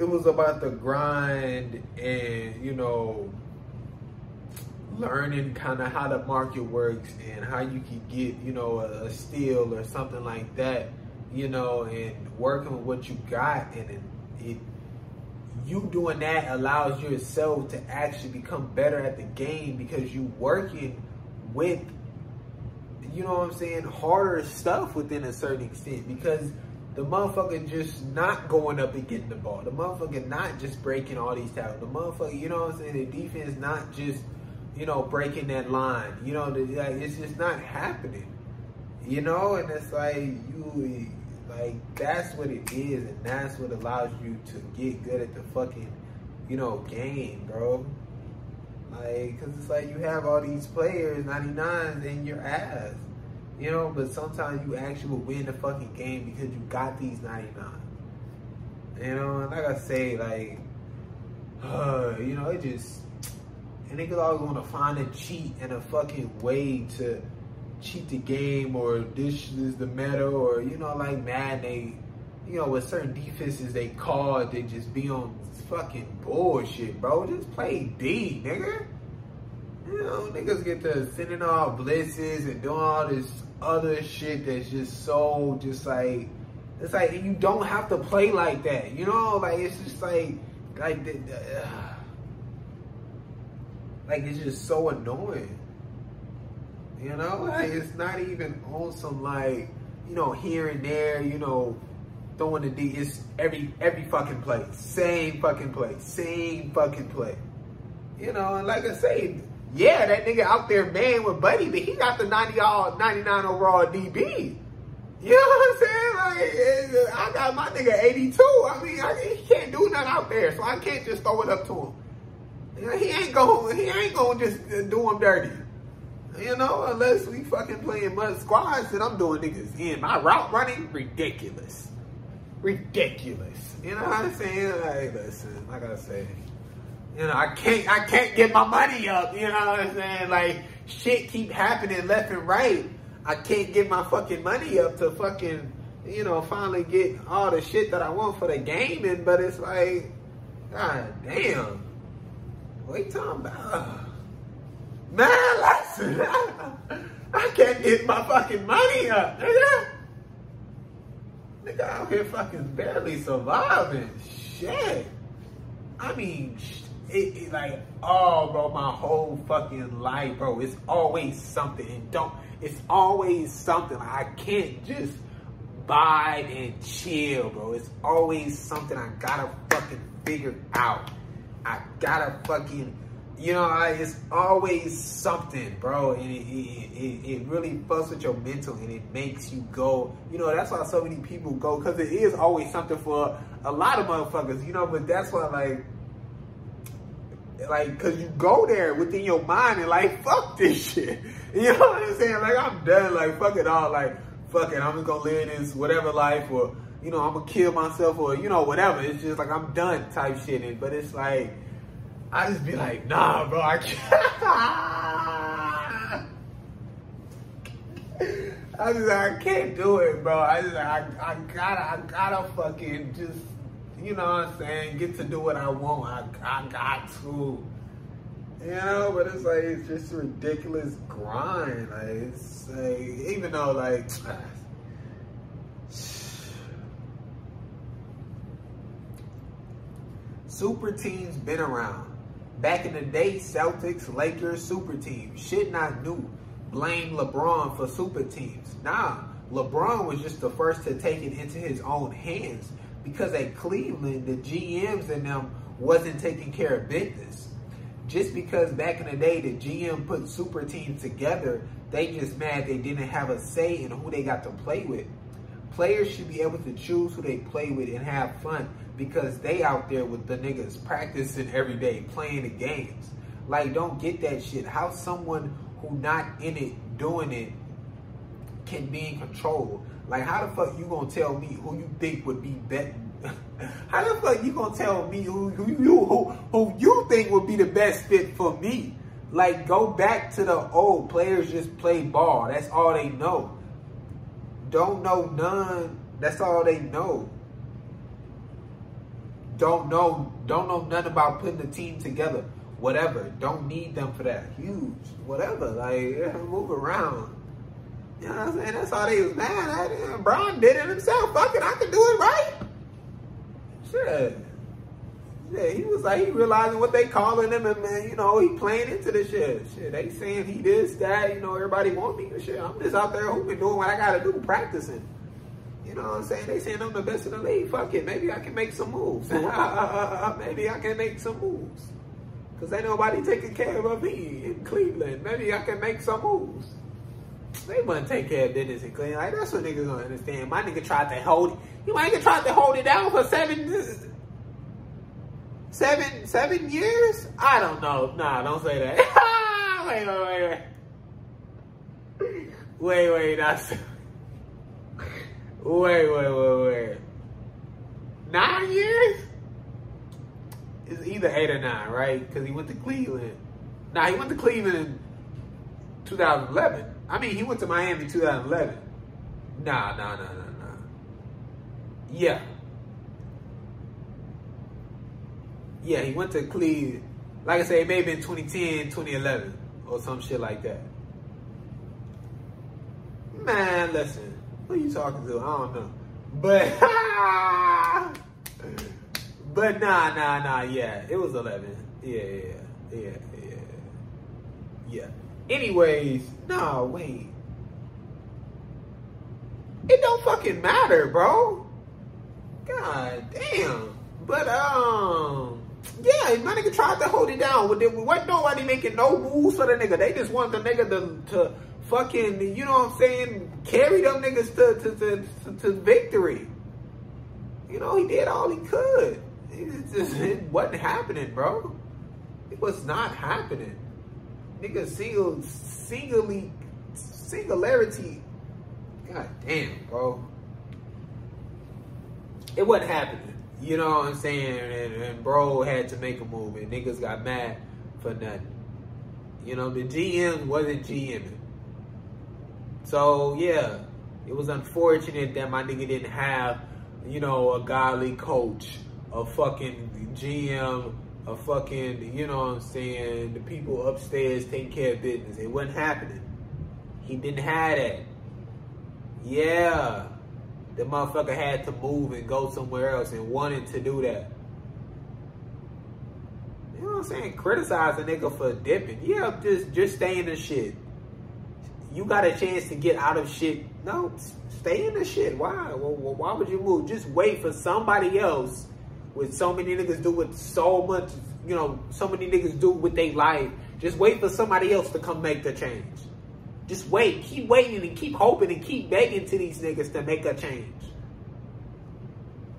[SPEAKER 1] it was about the grind and you know learning kind of how the market works and how you can get you know a, a steal or something like that you know, and working with what you got, and it, it you doing that allows yourself to actually become better at the game because you working with you know what I'm saying, harder stuff within a certain extent because the motherfucker just not going up and getting the ball. The motherfucker not just breaking all these tackles. The motherfucker, you know what I'm saying, the defense not just, you know, breaking that line. You know, it's just not happening. You know, and it's like you like that's what it is, and that's what allows you to get good at the fucking, you know, game, bro. Like, cause it's like you have all these players, 99s in your ass, you know. But sometimes you actually will win the fucking game because you got these 99s. You know, and like I say, like, uh, you know, it just, and niggas always want to find a cheat and a fucking way to cheat the game or this is the meta or you know like man they you know with certain defenses they call they just be on fucking bullshit bro. Just play D nigga. You know niggas get to sending all blitzes and doing all this other shit that's just so just like it's like you don't have to play like that you know? Like it's just like like the, the, uh, like it's just so annoying you know, like it's not even on some like, you know, here and there, you know, throwing the D. It's every every fucking play, same fucking play, same fucking play. You know, and like I say, yeah, that nigga out there man with Buddy, but he got the 90 all 99 overall DB. You know what I'm saying? Like, eh, I got my nigga 82. I mean, I, he can't do nothing out there, so I can't just throw it up to him. You know, he ain't going. He ain't going to just do him dirty. You know, unless we fucking playing MUT squads and I'm doing niggas in. My route running, ridiculous. Ridiculous. You know what I'm saying? Like, listen, like I say, you know, I can't I can't get my money up, you know what I'm saying? Like shit keep happening left and right. I can't get my fucking money up to fucking, you know, finally get all the shit that I want for the gaming, but it's like, god damn. What you talking about? Man, listen, I can't get my fucking money up, nigga. Nigga out here fucking barely surviving. Shit. I mean, it, it, like, oh, bro, my whole fucking life, bro. It's always something. And don't, it's always something. I can't just buy and chill, bro. It's always something I gotta fucking figure out. I gotta fucking you know, I, it's always something, bro, and it, it, it, really fucks with your mental and it makes you go. You know, that's why so many people go because it is always something for a lot of motherfuckers. You know, but that's why like. Like, cause you go there within your mind and like, fuck this shit. You know what I'm saying? Like, I'm done. Like, fuck it all. Like, fuck it. I'm just gonna live this whatever life or, you know, I'm gonna kill myself or, you know, whatever. It's just like, I'm done type shit. But it's like, I just be like, nah, bro, I can't. I just I can't do it, bro. I just I, I gotta I gotta fucking just you know what I'm saying, get to do what I want. I I got to. You know, but it's like it's just ridiculous grind. Like it's like even though like Super teams been around. Back in the day, Celtics, Lakers, super teams. Shit not new. Blame LeBron for super teams. Nah, LeBron was just the first to take it into his own hands because at Cleveland, the GMs and them wasn't taking care of business. Just because back in the day the GM put super teams together, they just mad they didn't have a say in who they got to play with. Players should be able to choose who they play with and have fun because they out there with the niggas practicing every day, playing the games. Like, don't get that shit. How someone who not in it doing it can be in control. Like, how the fuck you gonna tell me who you think would be better? how the fuck you gonna tell me who, who you who, who you think would be the best fit for me? Like, go back to the old players just play ball. That's all they know. Don't know none. That's all they know. Don't know. Don't know nothing about putting the team together. Whatever. Don't need them for that. Huge. Whatever. Like move around. You know what I'm saying? That's all they was mad at. Bron did it himself. Fuck it, I can do it right. Shit. Yeah, he was like, he realizing what they calling him, and man, you know, he playing into the shit. Shit, they saying he this, that, you know, everybody want me and shit. I'm just out there hooping, doing what I gotta do, practicing. You know what I'm saying? They saying I'm the best in the league. Fuck it, maybe I can make some moves. maybe I can make some moves. Cause ain't nobody taking care of me in Cleveland. Maybe I can make some moves. They wouldn't take care of business in Cleveland. Like that's what niggas gonna understand. My nigga tried to hold it. My nigga tried to hold it down for seven Seven, seven years? I don't know. Nah, don't say that. wait, wait, wait, wait. Wait, wait, that's. Wait, wait, wait, wait. Nine years? It's either eight or nine, right? Because he went to Cleveland. Nah, he went to Cleveland in 2011. I mean, he went to Miami 2011. Nah, nah, nah, nah, nah. Yeah, yeah, he went to Cleveland. Like I said, it may have been 2010, 2011, or some shit like that. Man, listen, who you talking to? I don't know. But, but nah, nah, nah, yeah, it was 11. Yeah, yeah, yeah, yeah, yeah. Anyways, no, wait. It don't fucking matter, bro. God damn. But, um, yeah, my nigga tried to hold it down. But there wasn't nobody making no moves for the nigga. They just want the nigga to, to fucking, you know what I'm saying, carry them niggas to, to, to, to, to victory. You know, he did all he could. It, just, it wasn't happening, bro. It was not happening. Nigga, single, singly, singularity. God damn, bro. It wasn't happening. You know what I'm saying? And, and bro had to make a move, and niggas got mad for nothing. You know, the GM wasn't GMing. So, yeah, it was unfortunate that my nigga didn't have, you know, a godly coach, a fucking GM, a fucking, you know what I'm saying, the people upstairs taking care of business. It wasn't happening. He didn't have that. Yeah the motherfucker had to move and go somewhere else and wanted to do that. You know what I'm saying? Criticize a nigga for dipping. Yeah, just just stay in the shit. You got a chance to get out of shit. No, stay in the shit. Why? Well, why would you move? Just wait for somebody else. With so many niggas do with so much, you know, so many niggas do with their life. Just wait for somebody else to come make the change. Just wait. Keep waiting and keep hoping and keep begging to these niggas to make a change.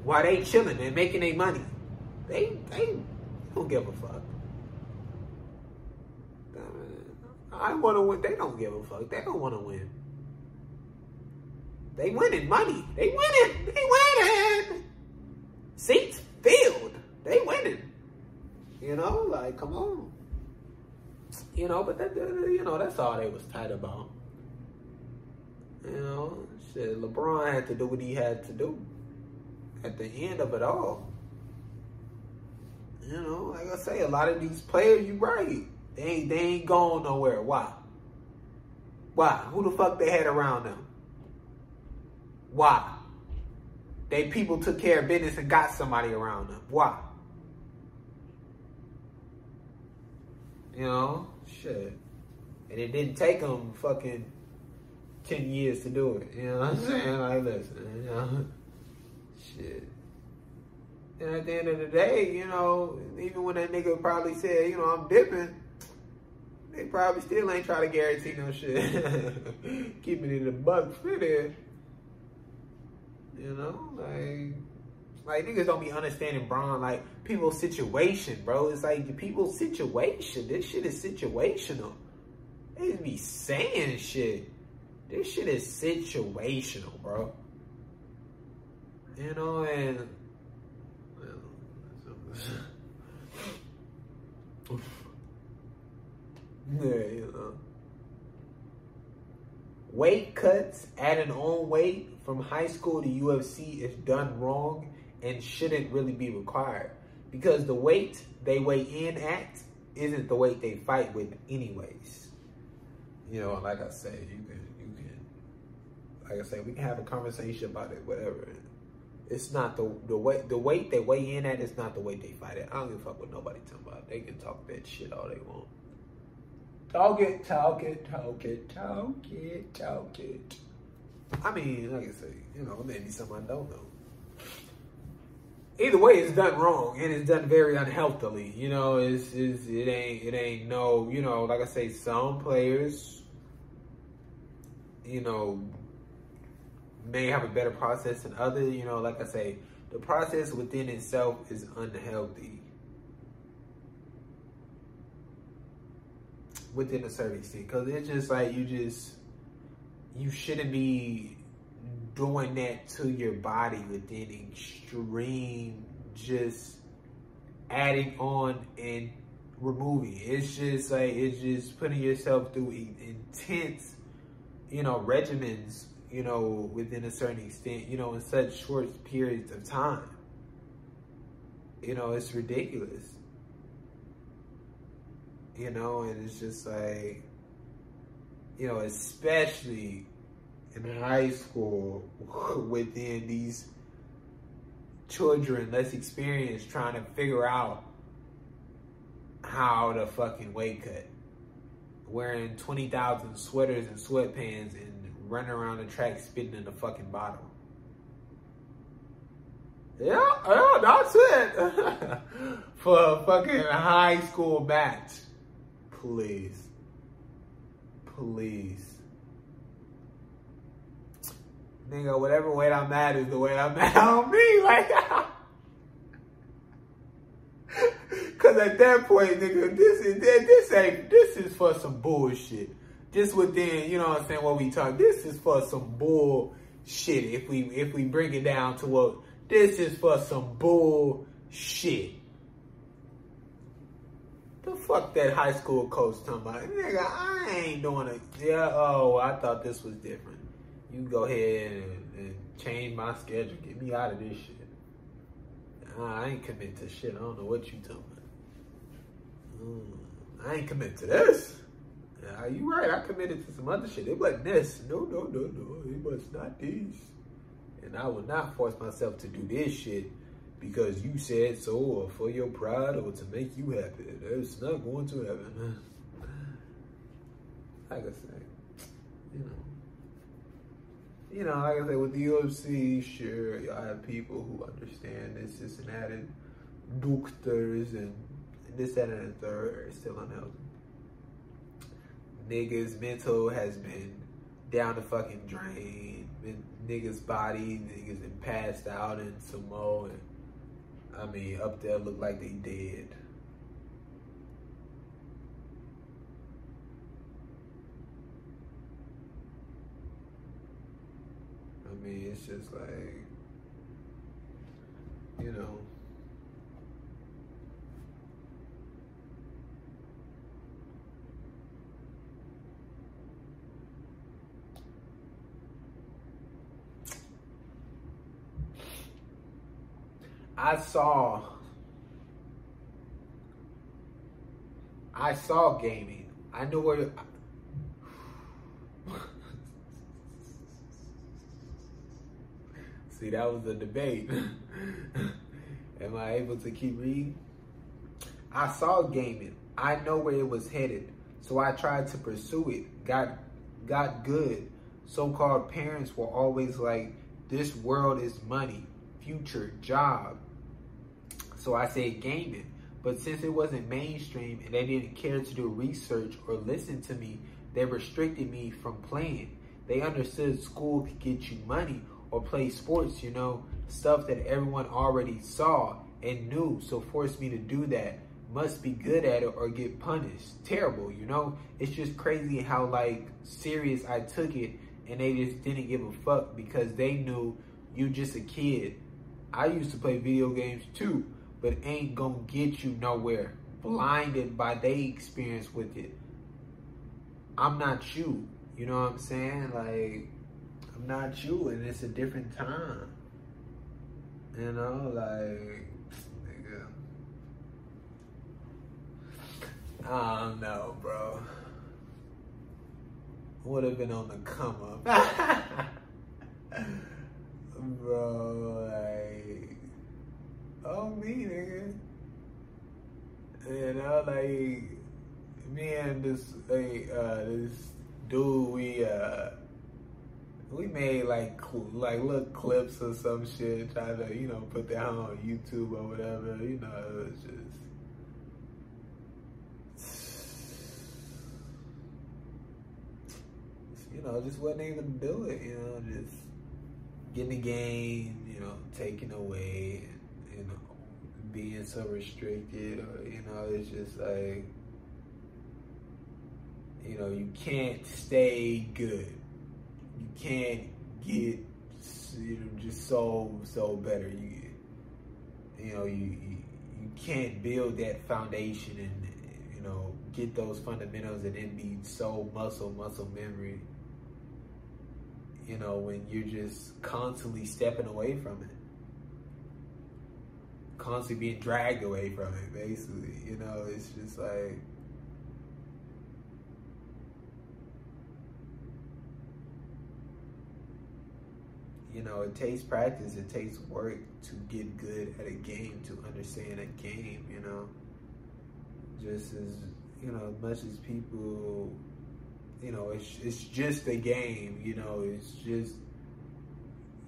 [SPEAKER 1] While they chilling and making their money. They, they don't give a fuck. I want to win. They don't give a fuck. They don't want to win. They winning money. They winning. They winning. Seats filled. They winning. You know, like, come on. You know, but that, you know, that's all they was tight about. You know, shit, LeBron had to do what he had to do at the end of it all. You know, like I say, a lot of these players, you right, they ain't, they ain't going nowhere. Why? Why? Who the fuck they had around them? Why? They people took care of business and got somebody around them. Why? You know, shit. And it didn't take them fucking 10 years to do it. You know what I'm saying? Like, listen, you know, shit. And at the end of the day, you know, even when that nigga probably said, you know, I'm dipping, they probably still ain't trying to guarantee no shit. Keeping it a buck fitted. You know, like, like niggas don't be understanding Bron, like people's situation, bro. It's like people's situation. This shit is situational. They be saying shit. This shit is situational, bro. You know, and yeah, you know. Weight cuts, adding on weight from high school to UFC is done wrong and shouldn't really be required because the weight they weigh in at isn't the weight they fight with anyways. You know, like I say, you can you can like I say, we can have a conversation about it, whatever. It's not the the weight the weight they weigh in at is not the weight they fight at. I don't give a fuck what nobody talking about. They can talk that shit all they want. Talk it, talk it, talk it, talk it, talk it. I mean, like I say, you know, maybe something I don't know. Either way, it's done wrong and it's done very unhealthily. You know, it's, it's it ain't it ain't no. You know, like I say, some players, you know, may have a better process than others. You know, like I say, the process within itself is unhealthy. within a certain extent because it's just like you just you shouldn't be doing that to your body within extreme just adding on and removing it's just like it's just putting yourself through intense you know regimens you know within a certain extent you know in such short periods of time. You know it's ridiculous. You know, and it's just like, you know, especially in high school within these children less experienced trying to figure out how to fucking weight cut. Wearing 20,000 sweaters and sweatpants and running around the track spitting in the fucking bottle. Yeah, yeah, that's it. For a fucking high school match. Please. Please. Nigga, whatever weight I'm at is the way I'm at on me. Like, cause at that point, nigga, this is this ain't this is for some bullshit. Just within, you know what I'm saying, what we talk, this is for some bullshit. If we if we bring it down to what this is for some bullshit. The fuck that high school coach talking about? Nigga, I ain't doing it. Yeah, oh, I thought this was different. You go ahead and, and change my schedule. Get me out of this shit. I ain't commit to shit. I don't know what you talking. Mm, I ain't commit to this. Yeah, you right. I committed to some other shit. It wasn't this. No, no, no, no. It was not these. And I will not force myself to do this shit because you said so or for your pride or to make you happy. That's not going to happen. Man. Like I say, you know. You know, like I said, with the UFC, sure, y'all have people who understand this, this and that, and doctors and this, that, and the third are still unhealthy. Niggas' mental has been down the fucking drain. Niggas' body, niggas been passed out in sumo and I mean, up there look like they dead. Mean, it's just like, you know. I saw I saw gaming. I knew where See, that was the debate. Am I able to keep reading? I saw gaming. I know where it was headed, so I tried to pursue it. Got got good. So-called parents were always like, "This world is money, future, job." So I said gaming. But since it wasn't mainstream and they didn't care to do research or listen to me, they restricted me from playing. They understood school could get you money or play sports, you know, stuff that everyone already saw and knew, so forced me to do that. Must be good at it or get punished. Terrible, you know? It's just crazy how like serious I took it and they just didn't give a fuck because they knew you just a kid. I used to play video games too, but ain't gonna get you nowhere. Blinded by their experience with it. I'm not you. You know what I'm saying? Like, Not you, and it's a different time. You know, like, nigga. I don't know, bro. Would have been on the come up. bro, like, oh, me, nigga. You know, like, me and this, uh, this dude, we, uh, we made like like little clips or some shit, try to you know put that on YouTube or whatever. You know, it was just you know just wasn't able to do it. You know, just getting the game, you know, taken away, and, you know, being so restricted, or you know, it's just like you know you can't stay good you can't get just so so better. You you know you, you you can't build that foundation and you know get those fundamentals and then be so muscle muscle memory. You know when you're just constantly stepping away from it, constantly being dragged away from it. Basically, you know it's just like you know, it takes practice, it takes work to get good at a game, to understand a game, you know. Just as, you know, as much as people, you know, it's, it's just a game, you know, it's just,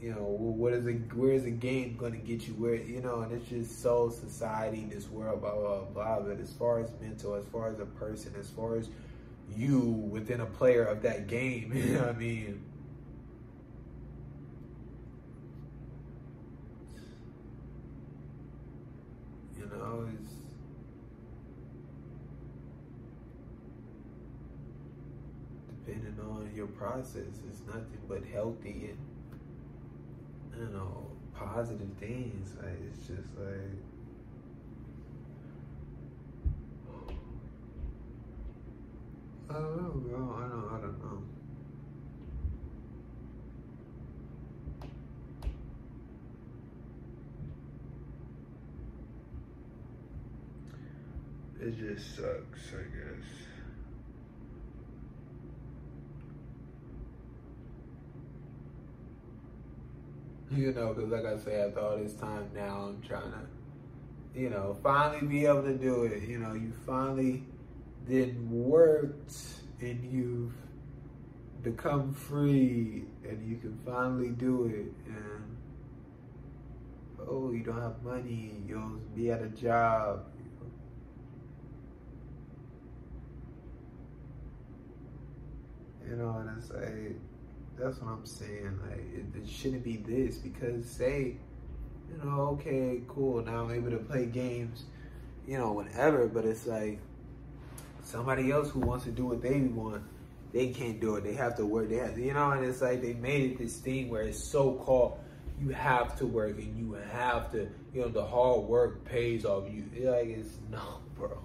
[SPEAKER 1] you know, what is a, where is a game going to get you where, you know, and it's just so society, this world, blah, blah, blah. But as far as mental, as far as a person, as far as you within a player of that game, you know what I mean? depending on your process, is nothing but healthy and you know positive things. Like it's just like. I don't know, bro. I don't. I don't know. It just sucks, I guess. You know, because like I said, after all this time now, I'm trying to, you know, finally be able to do it. You know, you finally then worked and you've become free and you can finally do it. And, oh, you don't have money, you'll be at a job, You know, and it's like, that's what I'm saying. Like, it, it, shouldn't be this because, say, you know, okay, cool, now I'm able to play games, you know, whenever, but it's like somebody else who wants to do what they want, they can't do it. They have to work. They have, you know, and it's like they made it this thing where it's so called you have to work and you have to, you know, the hard work pays off you. Like, it's no, bro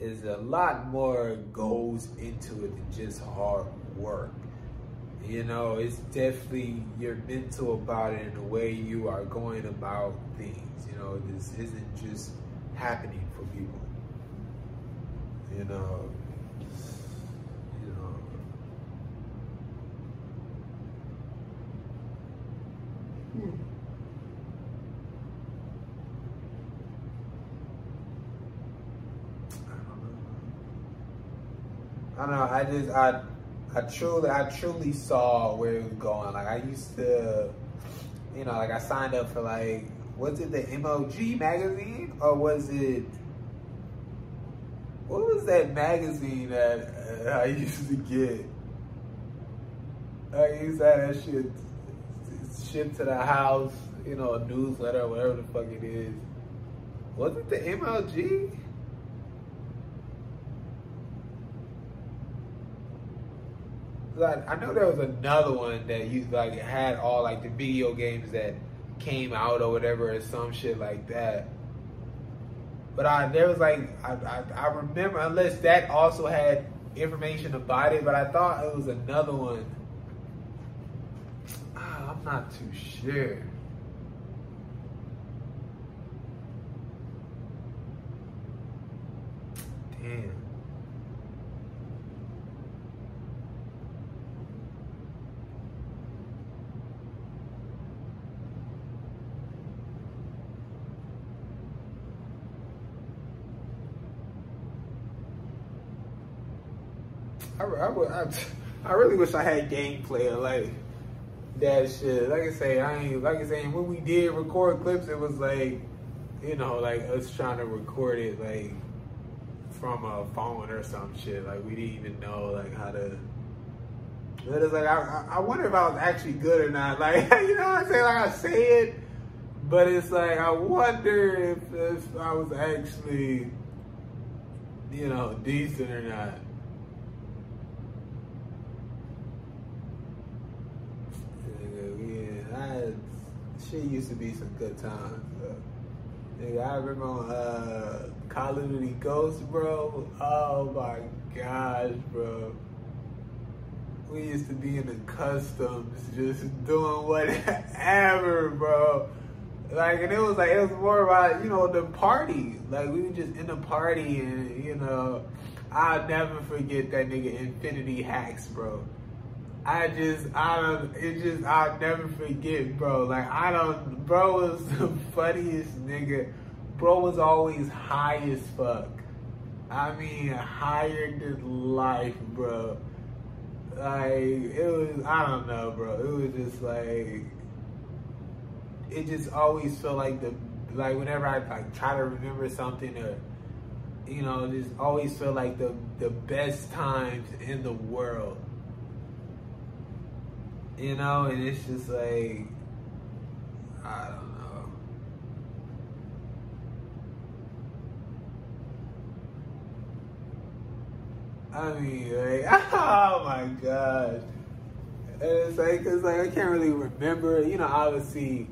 [SPEAKER 1] is a lot more goes into it than just hard work. You know, it's definitely you're mental about it and the way you are going about things. You know, this isn't just happening for people. You know, you know. Hmm. I don't know. I just I I truly I truly saw where it was going. Like I used to, you know, like I signed up for like was it the MLG magazine or was it what was that magazine that uh, I used to get? I used to have that shit shipped to the house, you know, a newsletter, whatever the fuck it is. Was it the MLG? Like, I know there was another one that you like had all like the video games that came out or whatever or some shit like that. But I there was like I, I, I remember unless that also had information about it, but I thought it was another one. Ah, I'm not too sure. Damn. I, I, really wish I had gameplay like that shit. Like I say, I ain't like I say when we did record clips, it was like, you know, like us trying to record it like from a phone or some shit. Like we didn't even know like how to. But it's like I, I wonder if I was actually good or not. Like you know what I'm saying? Like I say it, but it's like I wonder if, if I was actually, you know, decent or not. Shit used to be some good times. Nigga, I remember on uh, Call of Duty Ghosts, bro. Oh my gosh, bro. We used to be in the customs, just doing whatever, bro. Like, and it was like, it was more about, you know, the party. Like, we were just in the party, and, you know, I'll never forget that nigga Infinity Hacks, bro. I just, I don't, it just, I'll never forget, bro. Like, I don't, bro was the funniest nigga. Bro was always high as fuck. I mean, higher than life, bro. Like, it was, I don't know, bro. It was just like, it just always felt like the, like, whenever I like try to remember something or, you know, just always felt like the, the best times in the world you know, and it's just like, I don't know. I mean, like, oh my god. And it's like, cause like, I can't really remember, you know, obviously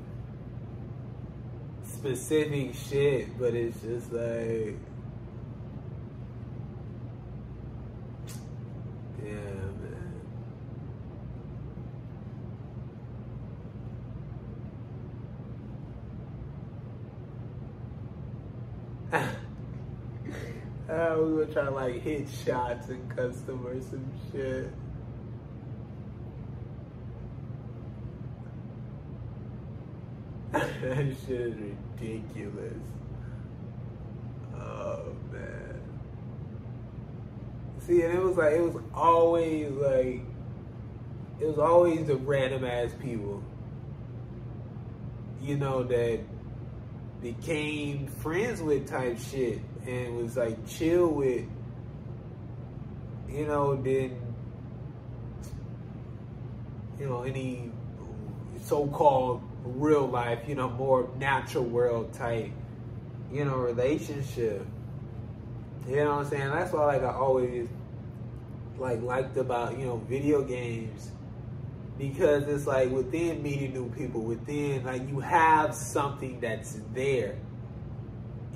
[SPEAKER 1] specific shit, but it's just like, uh, we were trying to like hit shots and customers and shit. that shit is ridiculous. Oh man. See, and it was like it was always like it was always the random ass people. You know that became friends with type shit and was like chill with, you know, then, you know, any so-called real life, you know, more natural world type, you know, relationship. You know what I'm saying? That's why like I always like liked about, you know, video games because it's like within meeting new people, within like you have something that's there.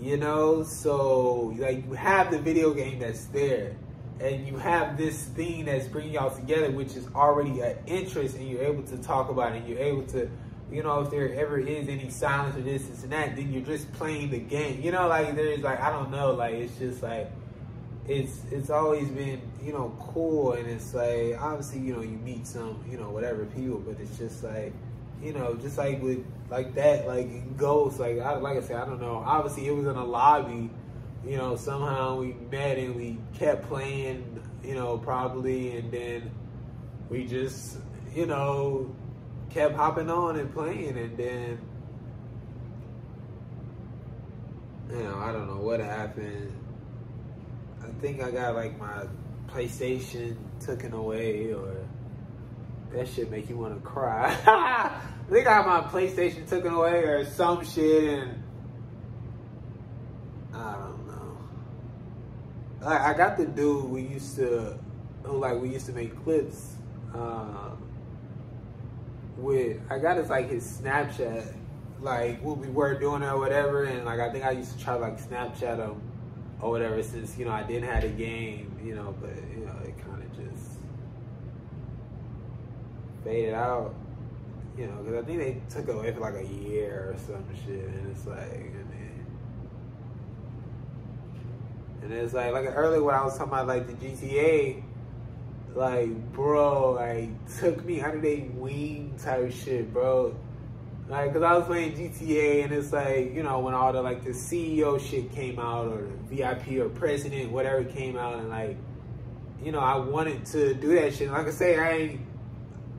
[SPEAKER 1] You know, so like you have the video game that's there, and you have this thing that's bringing y'all together, which is already an interest, and you're able to talk about it. And you're able to, you know, if there ever is any silence or this, and that, then you're just playing the game. You know, like there's like I don't know, like it's just like it's it's always been you know cool and it's like obviously you know you meet some you know whatever people but it's just like you know just like with like that like ghosts like I, like I said I don't know obviously it was in a lobby you know somehow we met and we kept playing you know, probably, and then we just, you know, kept hopping on and playing, and then, you know, I don't know what happened. I think I got like my PlayStation taken away, or that shit make you want to cry. I think I got my PlayStation taken away, or some shit, and I don't know. Like I got the dude we used to, who like we used to make clips. Uh, with I got his like his Snapchat, like we were doing or whatever, and like I think I used to try like Snapchat him or whatever since you know I didn't have a game, you know, but you know it kind of just faded out, you know, because I think they took it away for like a year or some shit, and it's like, and then, and it's like like earlier when I was talking about like the GTA like, bro, like, took me under their wing type shit, bro. Like, cause I was playing GTA and it's like, you know, when all the like the CEO shit came out or the VIP or president, whatever came out, and like, you know, I wanted to do that shit. Like I say, I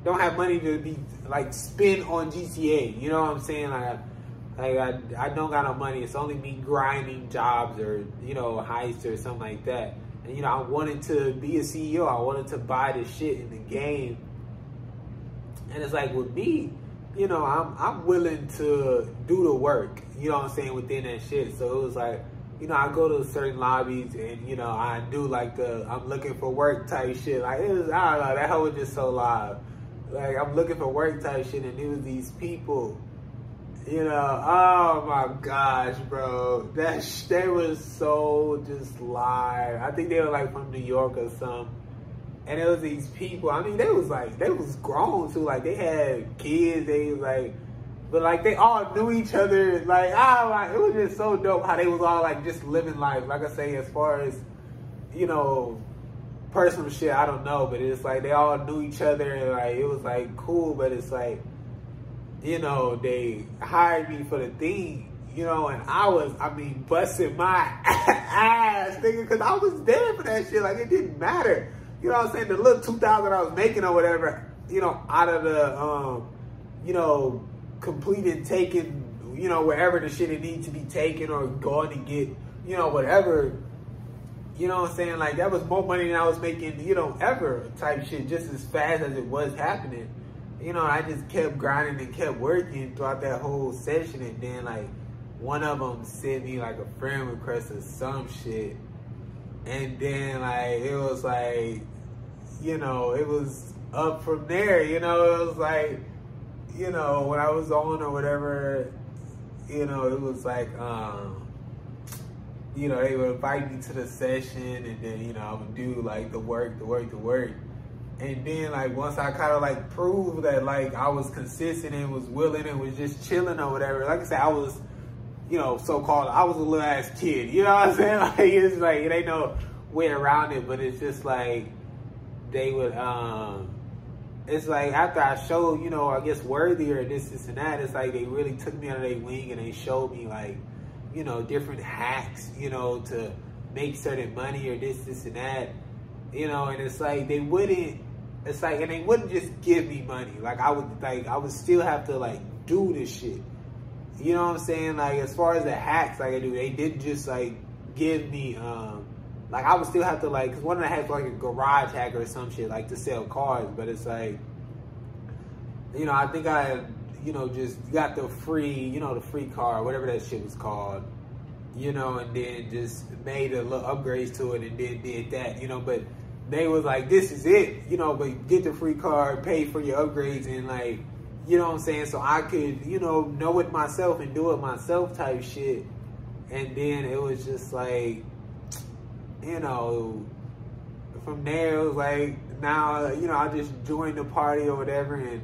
[SPEAKER 1] don't have money to be like spend on GTA. You know what I'm saying? Like, like I, I don't got no money. It's only me grinding jobs or you know heists or something like that. And, you know, I wanted to be a CEO. I wanted to buy the shit in the game. And it's like with me, you know, I'm I'm willing to do the work, you know what I'm saying, within that shit. So it was like, you know, I go to certain lobbies and, you know, I do like the I'm looking for work type shit. Like it was I don't know, that whole was just so live. Like I'm looking for work type shit and it was these people you know, oh my gosh, bro. That sh- they was so just live. I think they were like from New York or something. And it was these people. I mean, they was like they was grown too. Like they had kids. They was like, but like they all knew each other. Like ah, like it was just so dope how they was all like just living life. Like I say, as far as you know, personal shit, I don't know. But it's like they all knew each other. And like it was like cool. But it's like you know, they hired me for the thing, you know, and I was, I mean, busting my ass, nigga, because I was there for that shit. Like, it didn't matter. You know what I'm saying? The little 2000 I was making or whatever, you know, out of the, um, you know, completed taking, you know, wherever the shit it needs to be taken or going to get, you know, whatever. You know what I'm saying? Like, that was more money than I was making, you know, ever type shit, just as fast as it was happening you know, I just kept grinding and kept working throughout that whole session. And then, like, one of them sent me, like, a friend request or some shit. And then, like, it was like, you know, it was up from there, you know, it was like, you know, when I was on or whatever, you know, it was like, um, you know, they would invite me to the session and then, you know, I would do like the work, the work, the work. And then like once I kind of like proved that like I was consistent and was willing and was just chilling or whatever. Like I said, I was, you know, so called. I was a little ass kid. You know what I'm saying? Like it's like it ain't no way around it. But it's just like they would. um It's like after I showed, you know, I guess worthy or this, this, and that. It's like they really took me under their wing and they showed me like, you know, different hacks, you know, to make certain money or this, this, and that you know, and it's like they wouldn't. It's like, and they wouldn't just give me money. Like I would, like I would still have to like do this shit. You know what I'm saying? Like as far as the hacks, like I do, they didn't just like give me. um Like I would still have to like, cause one of the hacks like a garage hack or some shit, like to sell cars. But it's like, you know, I think I, you know, just got the free, you know, the free car, whatever that shit was called you know, and then just made a little upgrades to it and then did that, you know, but they was like, this is it, you know, but get the free car, pay for your upgrades, and like, you know what I'm saying? So I could, you know, know it myself and do it myself type shit. And then it was just like, you know, from there it was like, now, you know, I just joined the party or whatever, and,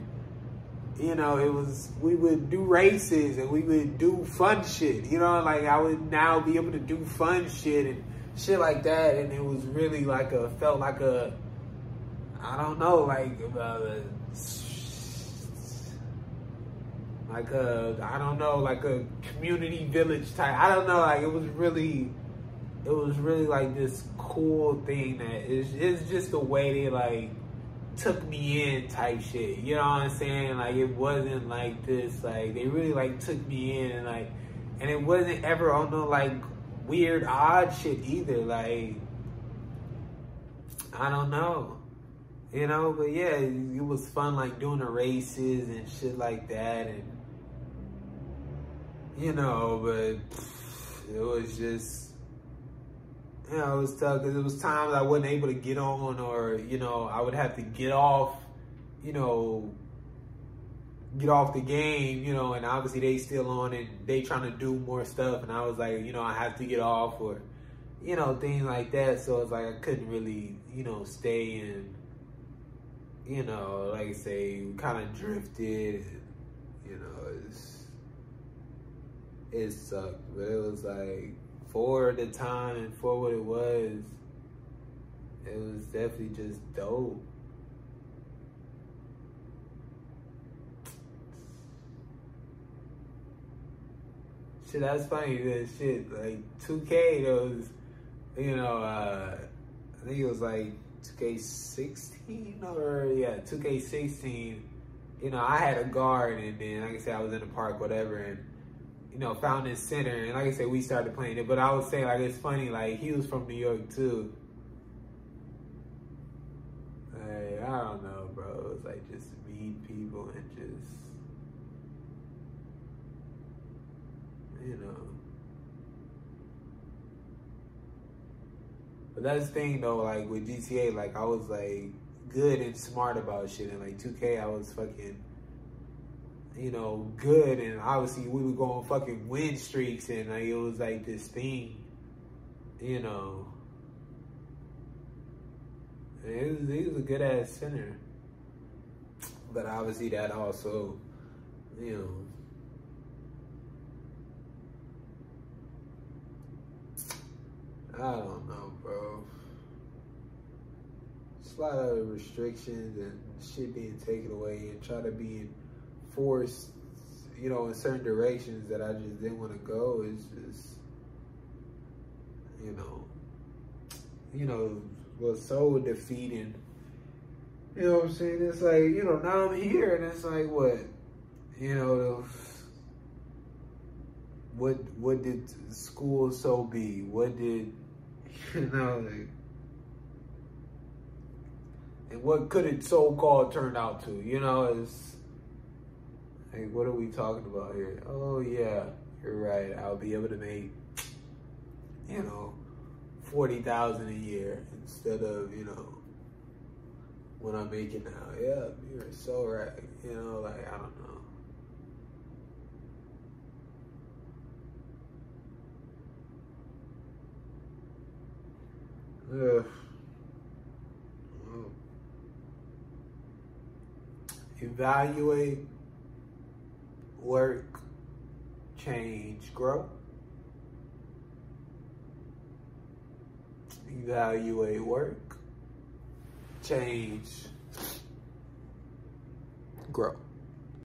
[SPEAKER 1] you know, it was, we would do races and we would do fun shit, you know, like I would now be able to do fun shit and, shit like that, and it was really like a felt like a I don't know, like uh, like a I don't know, like a community village type. I don't know, like it was really
[SPEAKER 2] it was really like this cool thing that is it's just the way they like took me in type shit. You know what I'm saying? Like it wasn't like this. Like they really like took me in and like, and it wasn't ever on no like weird odd shit either. Like I don't know. You know, but yeah, it was fun like doing the races and shit like that and you know, but it was just you know, it was tough because it was times I wasn't able to get on or, you know, I would have to get off, you know, get off the game, you know, and obviously they still on and they trying to do more stuff and I was like, you know, I have to get off or, you know, things like that. So it's like I couldn't really, you know, stay and, you know, like I say, kind of drifted, you know, it's, it sucked, but it was like, for the time and for what it was, it was definitely just dope. Shit, that's funny. That shit, like 2K, those, you know, uh, I think it was like 2K16 or yeah, 2K16. You know, I had a guard, and then like I said, I was in the park, whatever, and you know, Fountain Center, and like I said, we started playing it. But I would say, like, it's funny, like, he was from New York, too. Like, I don't know, bro. It's like just meet people and just, you know. But that's the thing, though, like, with GTA, like, I was, like, good and smart about shit. And, like, 2K, I was fucking you know, good, and obviously we were going fucking win streaks, and like, it was like this thing, you know. It was, he was a good ass center, but obviously that also, you know. I don't know, bro. It's a lot of restrictions and shit being taken away and try to be forced, you know, in certain directions that I just didn't want to go. It's just, you know, you know, was so defeating. You know what I'm saying? It's like, you know, now I'm here and it's like what? You know, what what did school so be? What did you know like and what could it so called turn out to? You know, it's like, what are we talking about here? Oh, yeah, you're right. I'll be able to make, you know, 40000 a year instead of, you know, what I'm making now. Yeah, you're so right. You know, like, I don't know. Ugh. Evaluate work, change, grow. Evaluate work, change, grow.